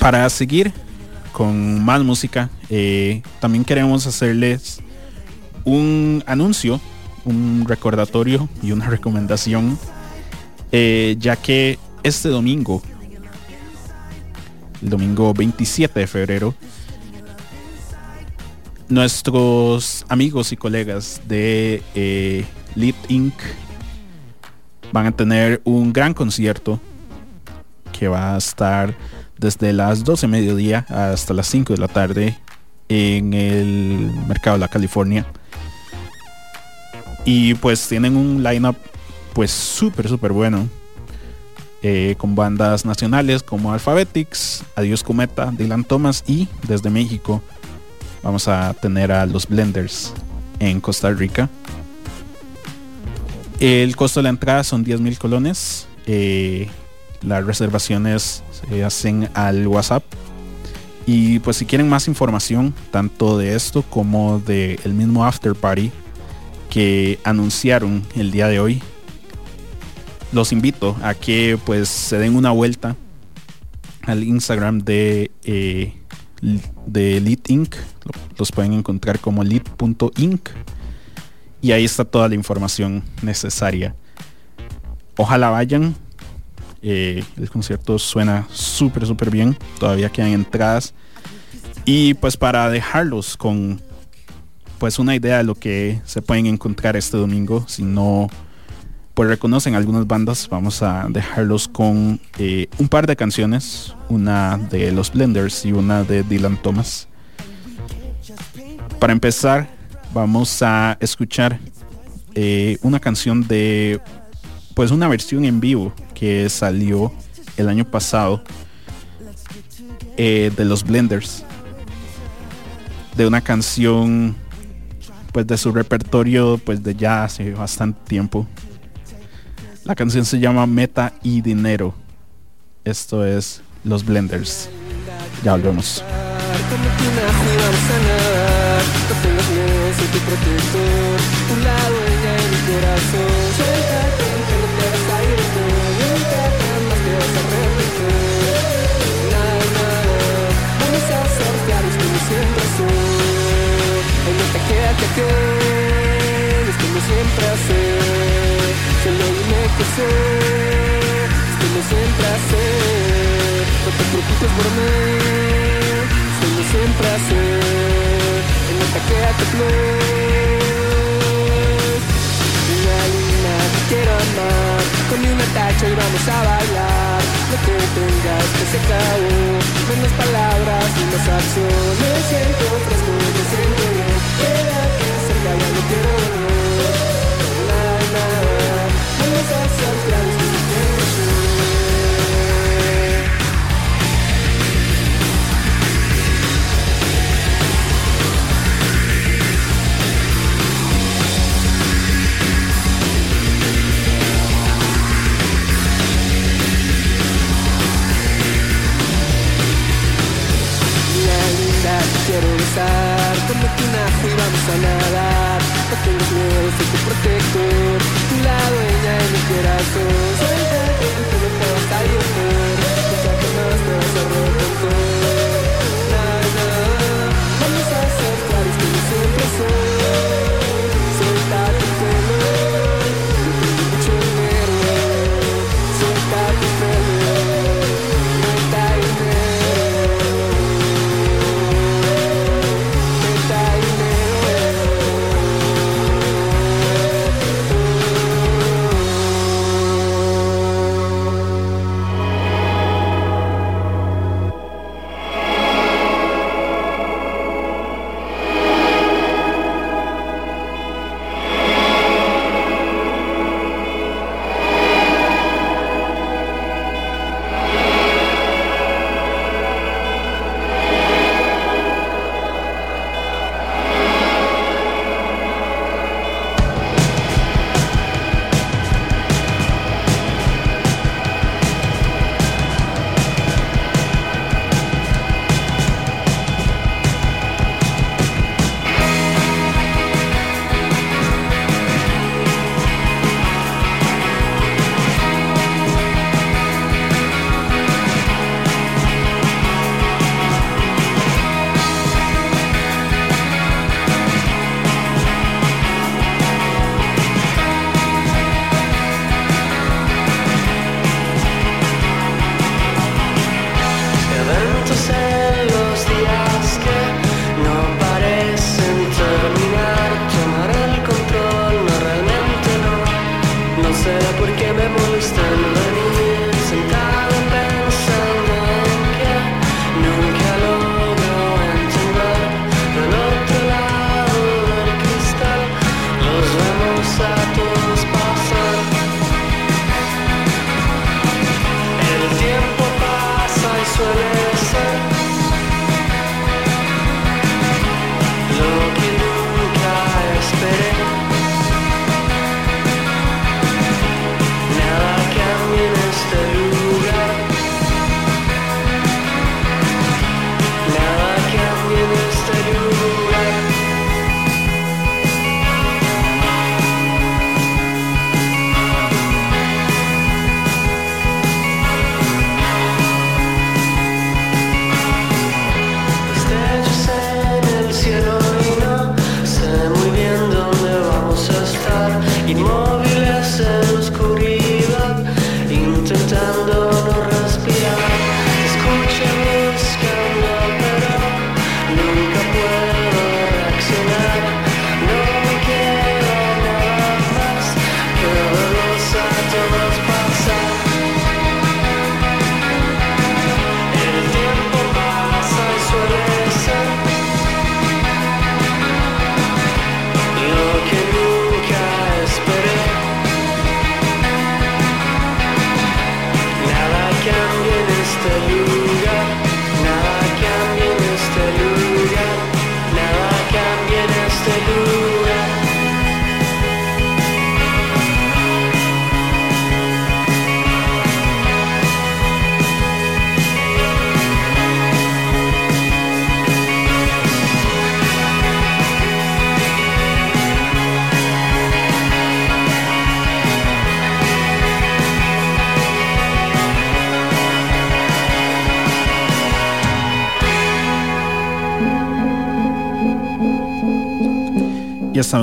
para seguir con más música eh, también queremos hacerles un anuncio un recordatorio y una recomendación, eh, ya que este domingo, el domingo 27 de febrero, nuestros amigos y colegas de eh, Inc. van a tener un gran concierto que va a estar desde las 12 de mediodía hasta las 5 de la tarde en el mercado de la California. Y pues tienen un lineup pues súper súper bueno. eh, con bandas nacionales como Alphabetics, Adiós Cometa, Dylan Thomas y desde México vamos a tener a los Blenders en Costa Rica. El costo de la entrada son 10 mil colones. eh, las reservaciones se hacen al WhatsApp. Y pues si quieren más información, tanto de esto como del el mismo After Party, que anunciaron el día de hoy. Los invito a que pues se den una vuelta al Instagram de, eh, de Inc. Lo- Los pueden encontrar como lit.inc. Y ahí está toda la información necesaria. Ojalá vayan. Eh, el concierto suena súper, súper bien. Todavía quedan entradas. Y pues para dejarlos con pues una idea de lo que se pueden encontrar este domingo. Si no pues reconocen algunas bandas, vamos a dejarlos con eh, un par de canciones, una de los Blenders y una de Dylan Thomas. Para empezar, vamos a escuchar eh, una canción de pues una versión en vivo que salió el año pasado eh, de los Blenders de una canción pues de su repertorio pues de ya hace bastante tiempo. La canción se llama Meta y Dinero. Esto es los Blenders. Ya volvemos como siempre hacer Solo dime que sé Es como siempre hacer No te preocupes por mí Como siempre hacer En esta quédate plus Una luna te quiero amar. Con una tacha y vamos a bailar Lo que tengas que se acabó Menos palabras y más acción Me siento fresco, me siento bien Quédate cerca, ya no quiero. Volver Nada, nada Vamos besar Tómate una agua y vamos a nadar. No tengas miedo, soy tu protector. Tu la dueña de mi corazón.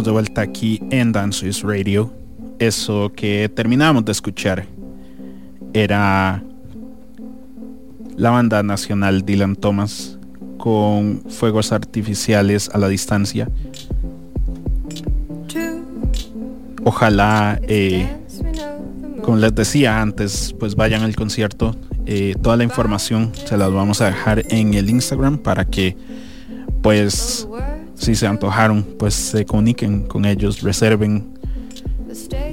De vuelta aquí en Dance Radio. Eso que terminamos de escuchar era la banda nacional Dylan Thomas con fuegos artificiales a la distancia. Ojalá, eh, como les decía antes, pues vayan al concierto. Eh, toda la información se las vamos a dejar en el Instagram para que pues si se antojaron, pues se comuniquen con ellos, reserven.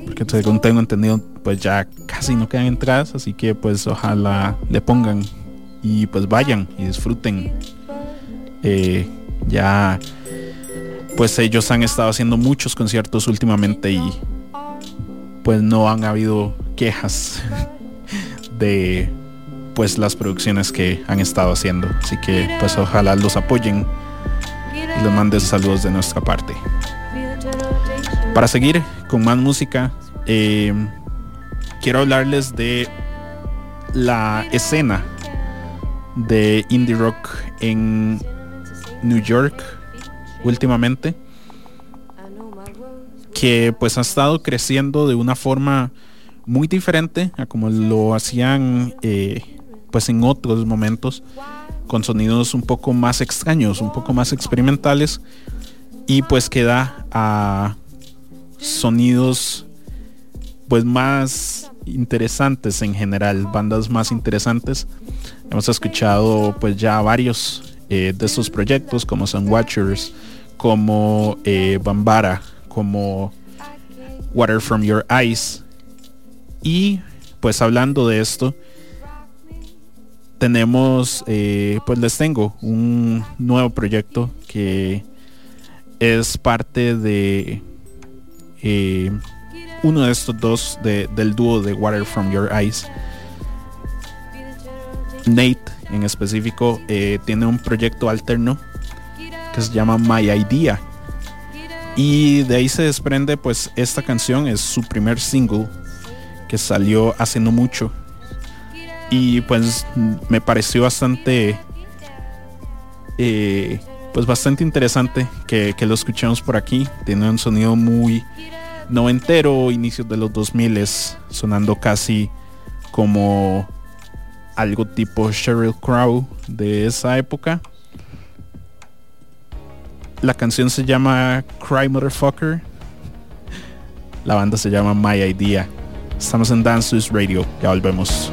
Porque según tengo entendido, pues ya casi no quedan entradas, así que pues ojalá le pongan y pues vayan y disfruten. Eh, ya, pues ellos han estado haciendo muchos conciertos últimamente y pues no han habido quejas de pues las producciones que han estado haciendo. Así que pues ojalá los apoyen y les mande saludos de nuestra parte. Para seguir con más música, eh, quiero hablarles de la escena de indie rock en New York últimamente que pues ha estado creciendo de una forma muy diferente a como lo hacían eh, pues en otros momentos con sonidos un poco más extraños un poco más experimentales y pues que da a sonidos pues más interesantes en general, bandas más interesantes. Hemos escuchado pues ya varios eh, de estos proyectos como Sun Watchers, como eh, Bambara, como Water From Your Eyes. Y pues hablando de esto, tenemos, eh, pues les tengo un nuevo proyecto que es parte de eh, uno de estos dos de- del dúo de Water From Your Eyes. Nate en específico eh, tiene un proyecto alterno que se llama My Idea. Y de ahí se desprende pues esta canción, es su primer single que salió hace no mucho. Y pues me pareció bastante eh, pues bastante interesante que, lo escuchemos por aquí. Tiene un sonido muy noventero, inicios de los 2000 es sonando casi como algo tipo Sheryl Crow de esa época. La canción se llama Cry Motherfucker. La banda se llama My Idea. Estamos en Dance Radio. Ya volvemos.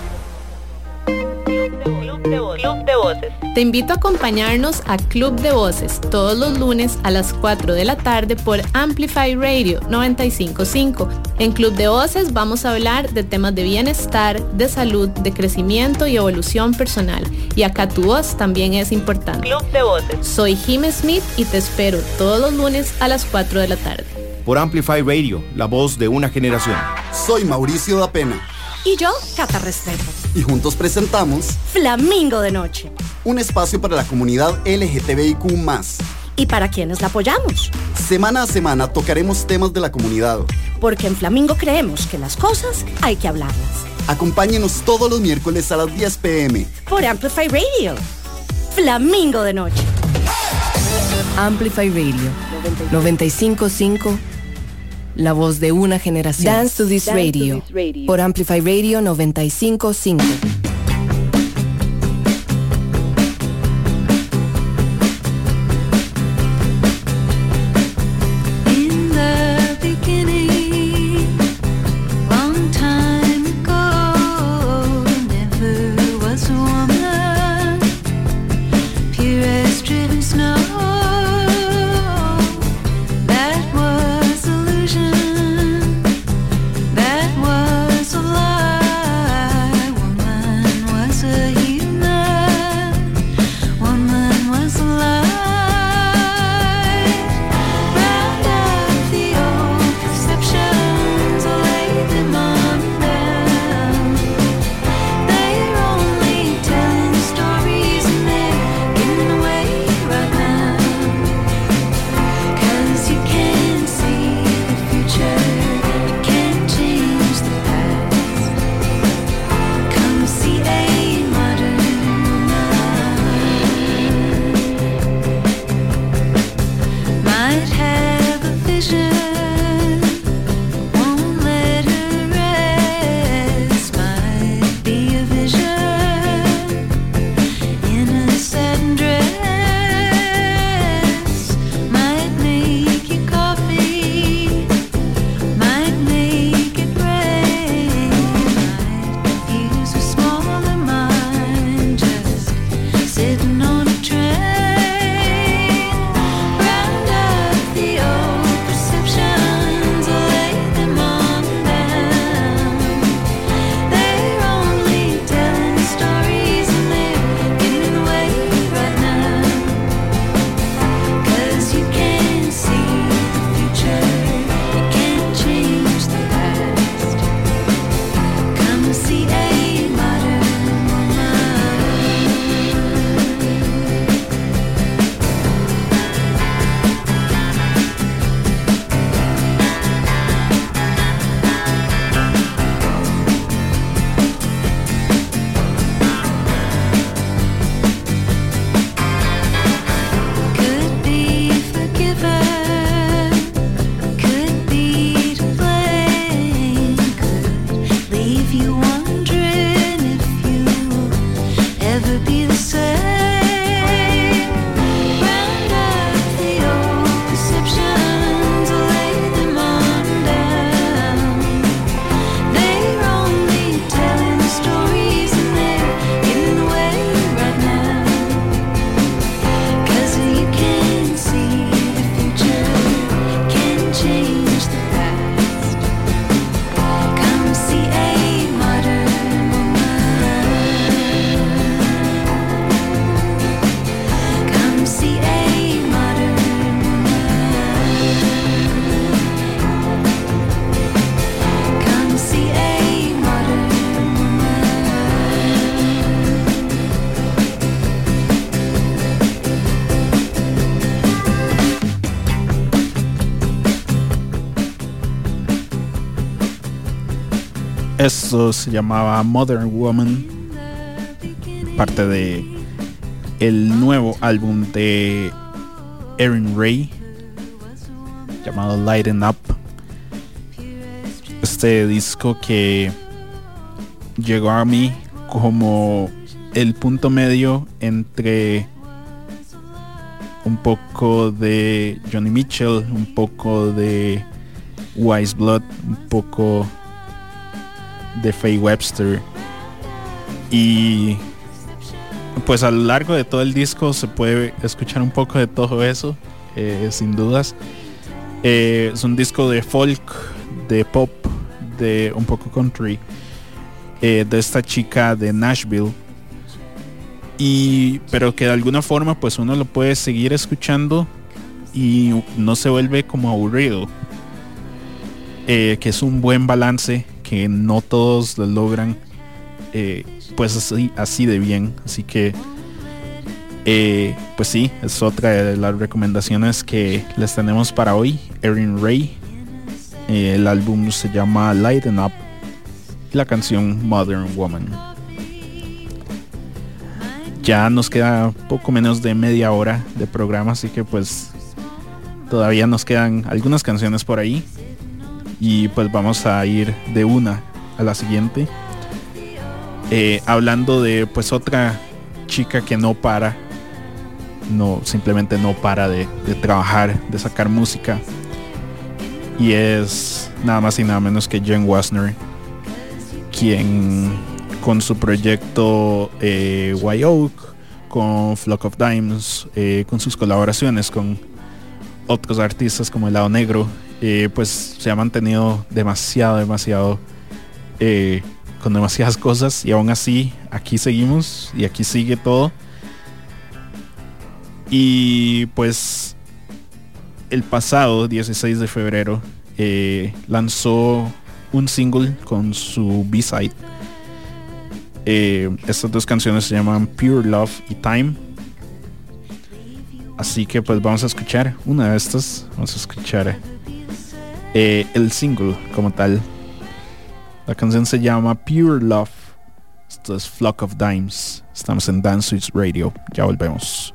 Te invito a acompañarnos a Club de Voces todos los lunes a las 4 de la tarde por Amplify Radio 955. En Club de Voces vamos a hablar de temas de bienestar, de salud, de crecimiento y evolución personal. Y acá tu voz también es importante. Club de Voces. Soy Jim Smith y te espero todos los lunes a las 4 de la tarde. Por Amplify Radio, la voz de una generación. Soy Mauricio da Pena. Y yo, Cata Restrepo. Y juntos presentamos Flamingo de Noche. Un espacio para la comunidad LGTBIQ. Y para quienes la apoyamos. Semana a semana tocaremos temas de la comunidad. Porque en Flamingo creemos que las cosas hay que hablarlas. Acompáñenos todos los miércoles a las 10 pm. Por Amplify Radio. Flamingo de Noche. Amplify Radio 955 la voz de una generación. Dance to this, Dance radio, to this radio. Por Amplify Radio 955. Have Se llamaba Modern Woman parte de el nuevo álbum de Erin Ray llamado Lighten Up. Este disco que llegó a mí como el punto medio entre un poco de Johnny Mitchell, un poco de Wise Blood, un poco de Faye Webster. Y pues a lo largo de todo el disco se puede escuchar un poco de todo eso, eh, sin dudas. Eh, es un disco de folk, de pop, de un poco country, eh, de esta chica de Nashville. Y, pero que de alguna forma pues uno lo puede seguir escuchando y no se vuelve como aburrido. Que es un buen balance que no todos lo logran eh, pues así, así de bien. Así que eh, pues sí, es otra de las recomendaciones que les tenemos para hoy. Erin Ray. Eh, el álbum se llama Lighten Up. Y la canción Modern Woman. Ya nos queda poco menos de media hora de programa, así que pues todavía nos quedan algunas canciones por ahí. Y pues vamos a ir de una a la siguiente. Eh, hablando de pues otra chica que no para. No, simplemente no para de, trabajar, de sacar música. Y es nada más y nada menos que Jen Wasner. Quien con su proyecto eh, White Oak, con Flock of Dimes, eh, con sus colaboraciones con otros artistas como El Lado Negro, pues se ha mantenido demasiado, demasiado eh, con demasiadas cosas y aún así aquí seguimos y aquí sigue todo. Y pues el pasado 16 de febrero eh, lanzó un single con su B-side. Eh, estas dos canciones se llaman Pure Love y Time. Así que pues vamos a escuchar una de estas. Vamos a escuchar eh, el single como tal. La canción se llama Pure Love. Esto es Flock of Dimes. Estamos en Dance Suites Radio. Ya volvemos.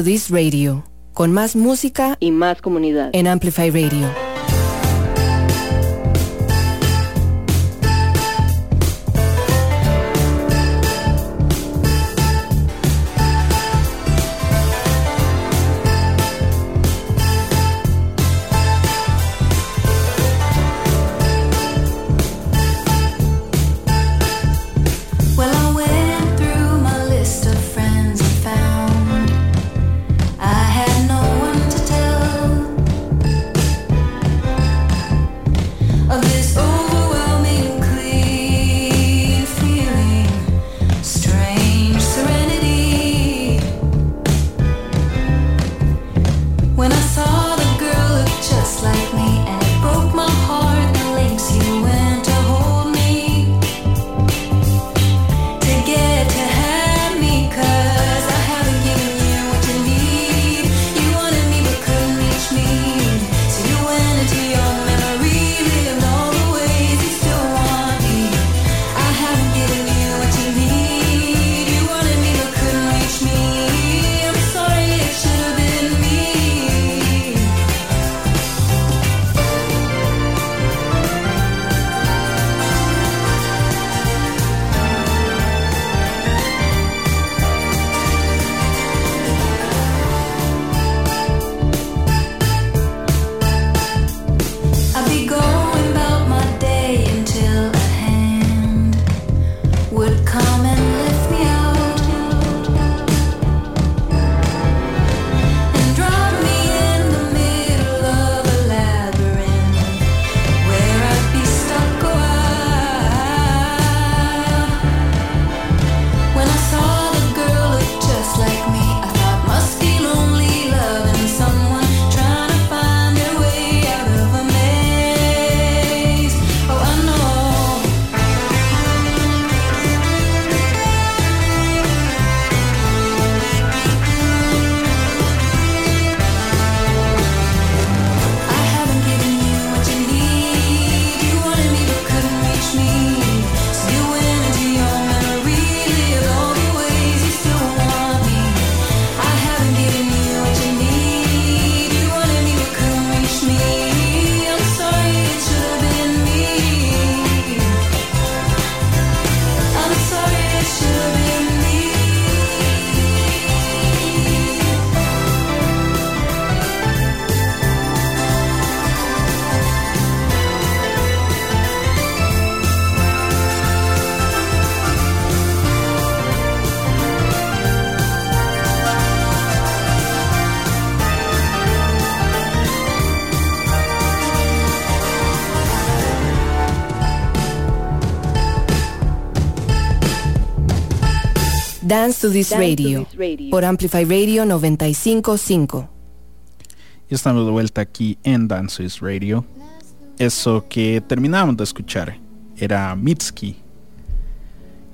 To This Radio. Con más música y más comunidad. en Amplify Radio. Dance to This Dance to Radio. This Radio. Por Amplify Radio 955. Y estamos de vuelta aquí en Dances Radio. Eso que terminamos de escuchar era Mitski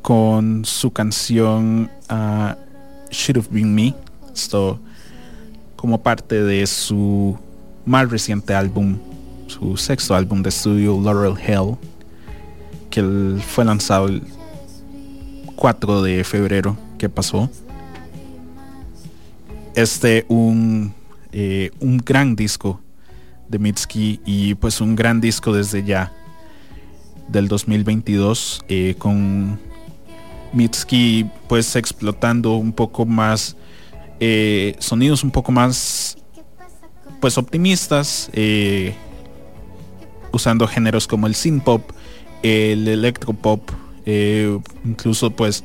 con su canción ah, Should Have Been Me. Esto como parte de su más reciente álbum, su sexto álbum de estudio Laurel Hell, que fue lanzado el 4 de febrero que pasó. Este un, eh, un gran disco de Mitski y pues un gran disco desde ya del 2022 eh, con Mitski pues explotando un poco más eh, sonidos un poco más pues optimistas usando géneros como el synth pop el electropop incluso pues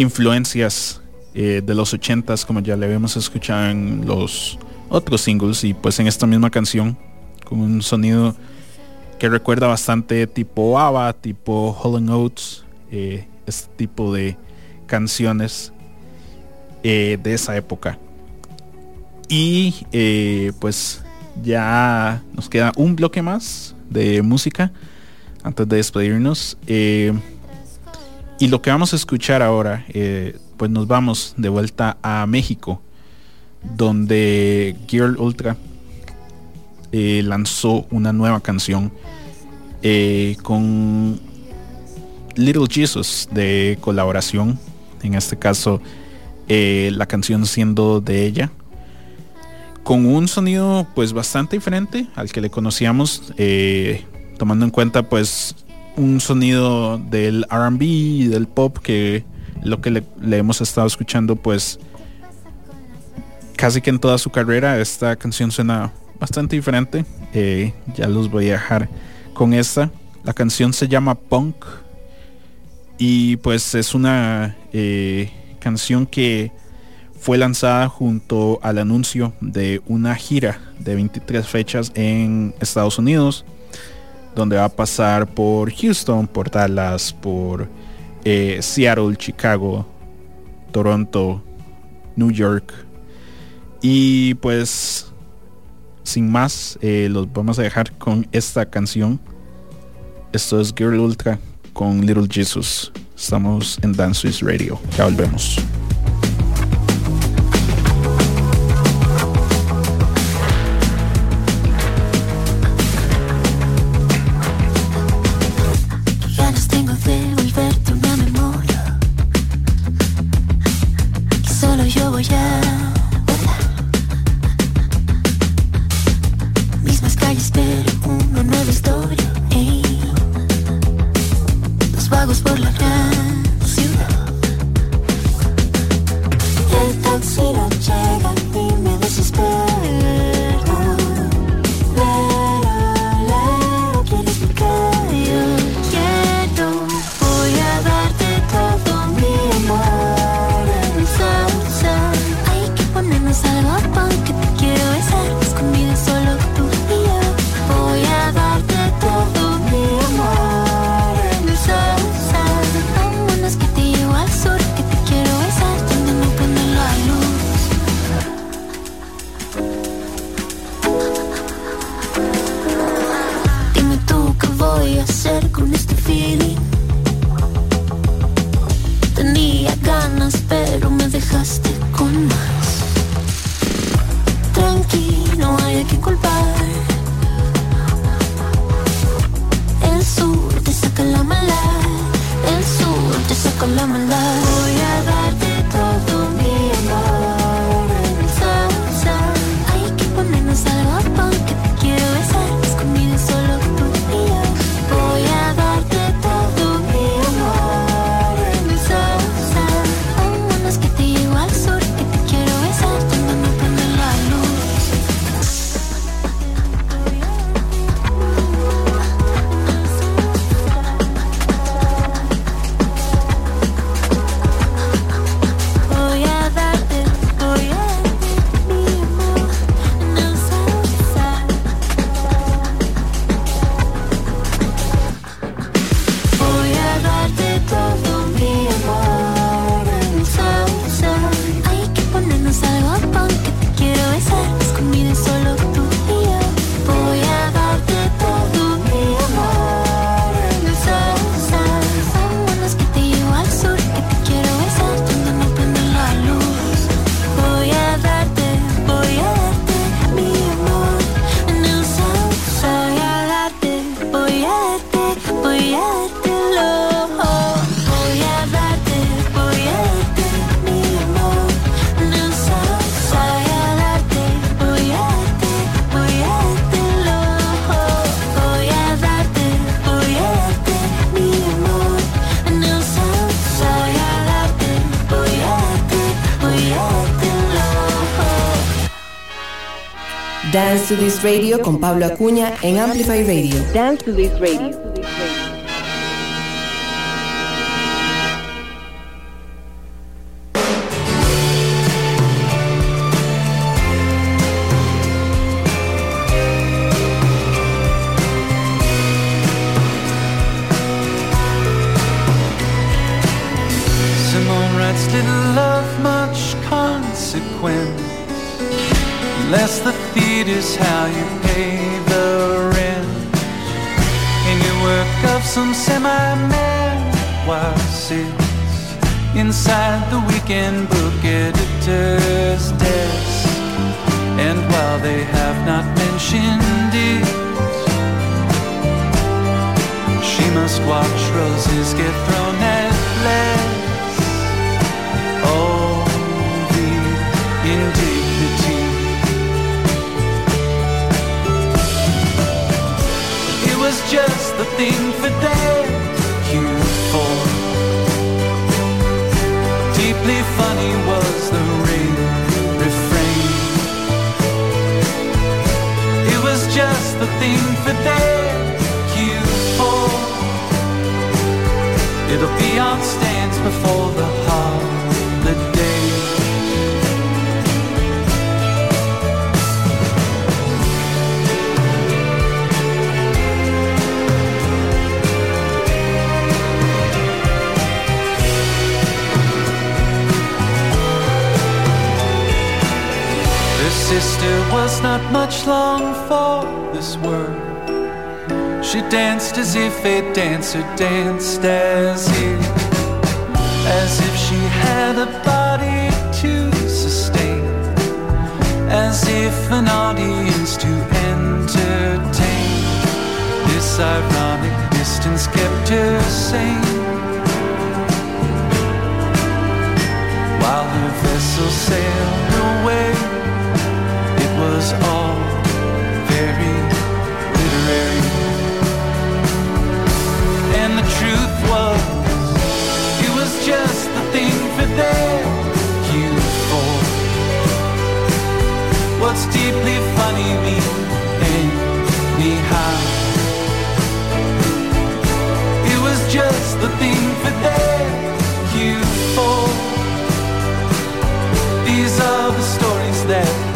influencias eh, de los 80s como ya le habíamos escuchado en los otros singles y pues en esta misma canción con un sonido que recuerda bastante tipo ABBA, tipo Holland Oates, eh, este tipo de canciones eh, de esa época. Y pues ya nos queda un bloque más de música antes de despedirnos. Y lo que vamos a escuchar ahora, eh, pues nos vamos de vuelta a México, donde Girl Ultra eh, lanzó una nueva canción eh, con Little Jesus de colaboración, en este caso la canción siendo de ella, con un sonido pues bastante diferente al que le conocíamos, tomando en cuenta pues un sonido del RB y del pop que lo que le, hemos estado escuchando pues casi que en toda su carrera esta canción suena bastante diferente. Eh, ya los voy a dejar con esta. La canción se llama punk y pues es una eh, canción que fue lanzada junto al anuncio de una gira de 23 fechas en Estados Unidos donde va a pasar por Houston, por Dallas, por eh, Seattle, Chicago, Toronto, New York. Y pues, sin más, eh, los vamos a dejar con esta canción. Esto es Girl Ultra con Little Jesus. Estamos en Dance Swiss Radio. Ya volvemos. Radio con Pablo Acuña en Amplify Radio. Dance to this radio. thank you for. Deeply funny was the refrain. It was just the thing for thank you for. It'll be on stands before the hall. Sister was not much long for this world. She danced as if a dancer danced as if, as if she had a body to sustain, as if an audience to entertain. This ironic distance kept her sane. While her vessel sailed away, was all very literary. And the truth was, it was just the thing for their Q4. What's deeply funny me anyhow? It was just the thing for their Q4. These are the stories that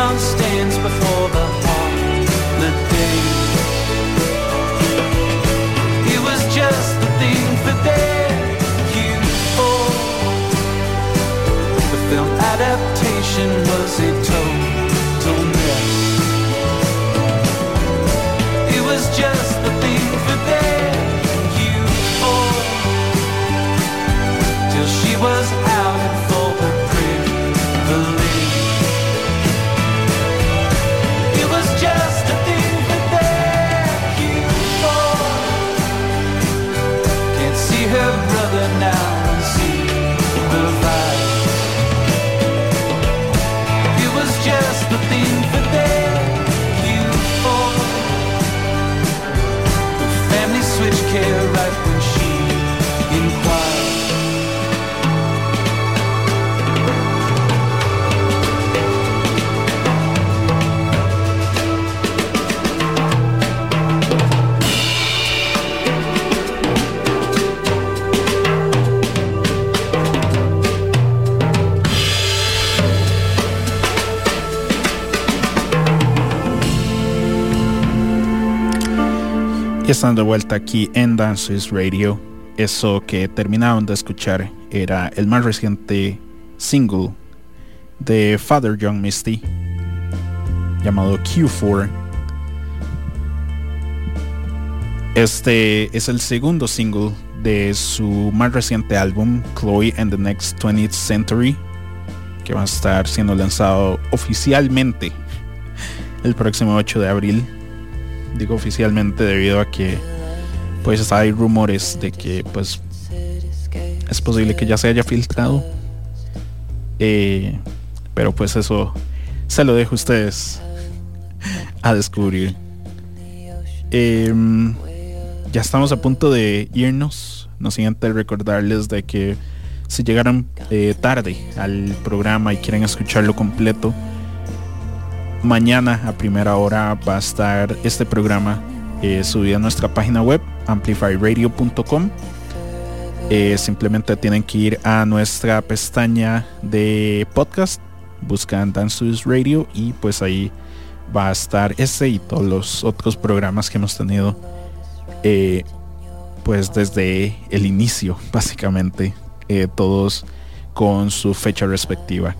It'll be están de vuelta aquí en Dances Radio. Eso que terminaron de escuchar era el más reciente single de Father John Misty llamado Q4. Este es el segundo single de su más reciente álbum, Chloe and the Next 20th Century, que va a estar siendo lanzado oficialmente el próximo 8 de abril. Digo oficialmente debido a que pues hay rumores de que pues es posible que ya se haya filtrado. Eh, pero pues eso se lo dejo a ustedes a descubrir. Em, ya estamos a punto de irnos. No sin antes recordarles de que si llegaron eh, tarde al programa y quieren escucharlo completo, mañana a primera hora va a estar este programa eh, subido a nuestra página web amplifyradio.com. Eh, simplemente tienen que ir a nuestra pestaña de podcast, buscan Dance Studios Radio y pues ahí va a estar ese y todos los otros programas que hemos tenido eh, pues desde el inicio básicamente eh, todos con su fecha respectiva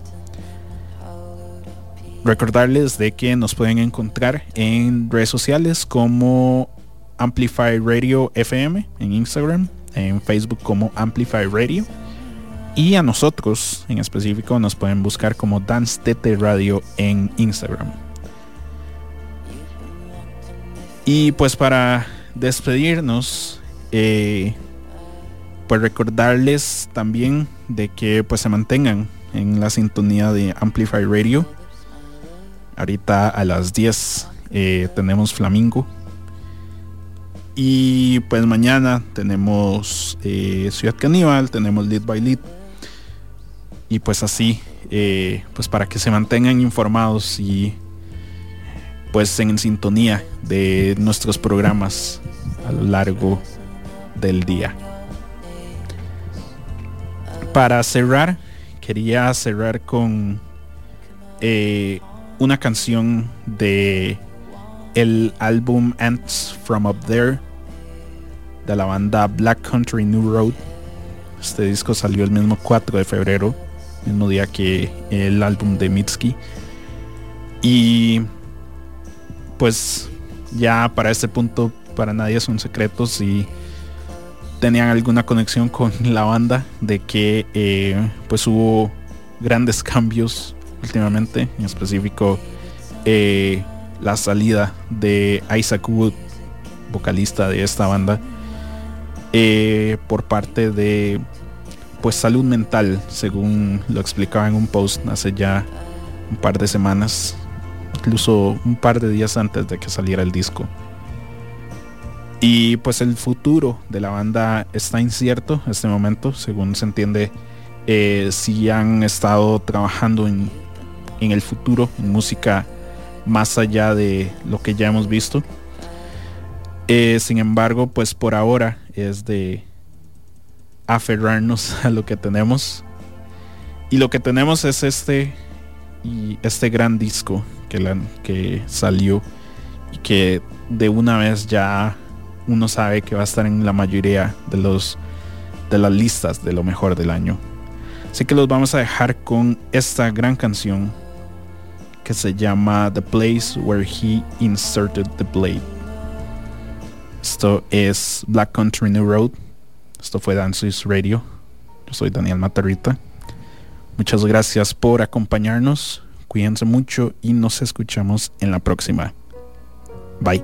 recordarles de que nos pueden encontrar en redes sociales como Amplify Radio FM en Instagram en Facebook como Amplify Radio y a nosotros en específico nos pueden buscar como Dance TT Radio en Instagram y pues para despedirnos, eh, pues recordarles también de que pues se mantengan en la sintonía de Amplify Radio. Ahorita a las 10 eh, tenemos Flamingo. Y pues mañana tenemos eh, Ciudad Caníbal, tenemos Lead by Lead. Y pues así, eh, pues para que se mantengan informados y pues en sintonía de nuestros programas a lo largo del día. Para cerrar, quería cerrar con eh, una canción de el álbum Ants from Up There de la banda Black Country New Road. Este disco salió el mismo 4 de febrero, mismo día que el álbum de Mitski. Y pues ya para este punto para nadie son secretos si tenían alguna conexión con la banda de que eh, pues hubo grandes cambios últimamente en específico eh, la salida de Isaac Wood vocalista de esta banda eh, por parte de pues salud mental según lo explicaba en un post hace ya un par de semanas incluso un par de días antes de que saliera el disco. Y pues el futuro de la banda está incierto en este momento, según se entiende, eh, si han estado trabajando en, en el futuro, música más allá de lo que ya hemos visto. Eh, sin embargo, pues por ahora es de aferrarnos a lo que tenemos. Y lo que tenemos es este y este gran disco que salió y que de una vez ya uno sabe que va a estar en la mayoría de los de las listas de lo mejor del año. Así que los vamos a dejar con esta gran canción que se llama The Place Where He Inserted the Blade. Esto es Black Country New Road. Esto fue Dances Radio. Yo soy Daniel Matarrita. Muchas gracias por acompañarnos. Cuídense mucho y nos escuchamos en la próxima. Bye.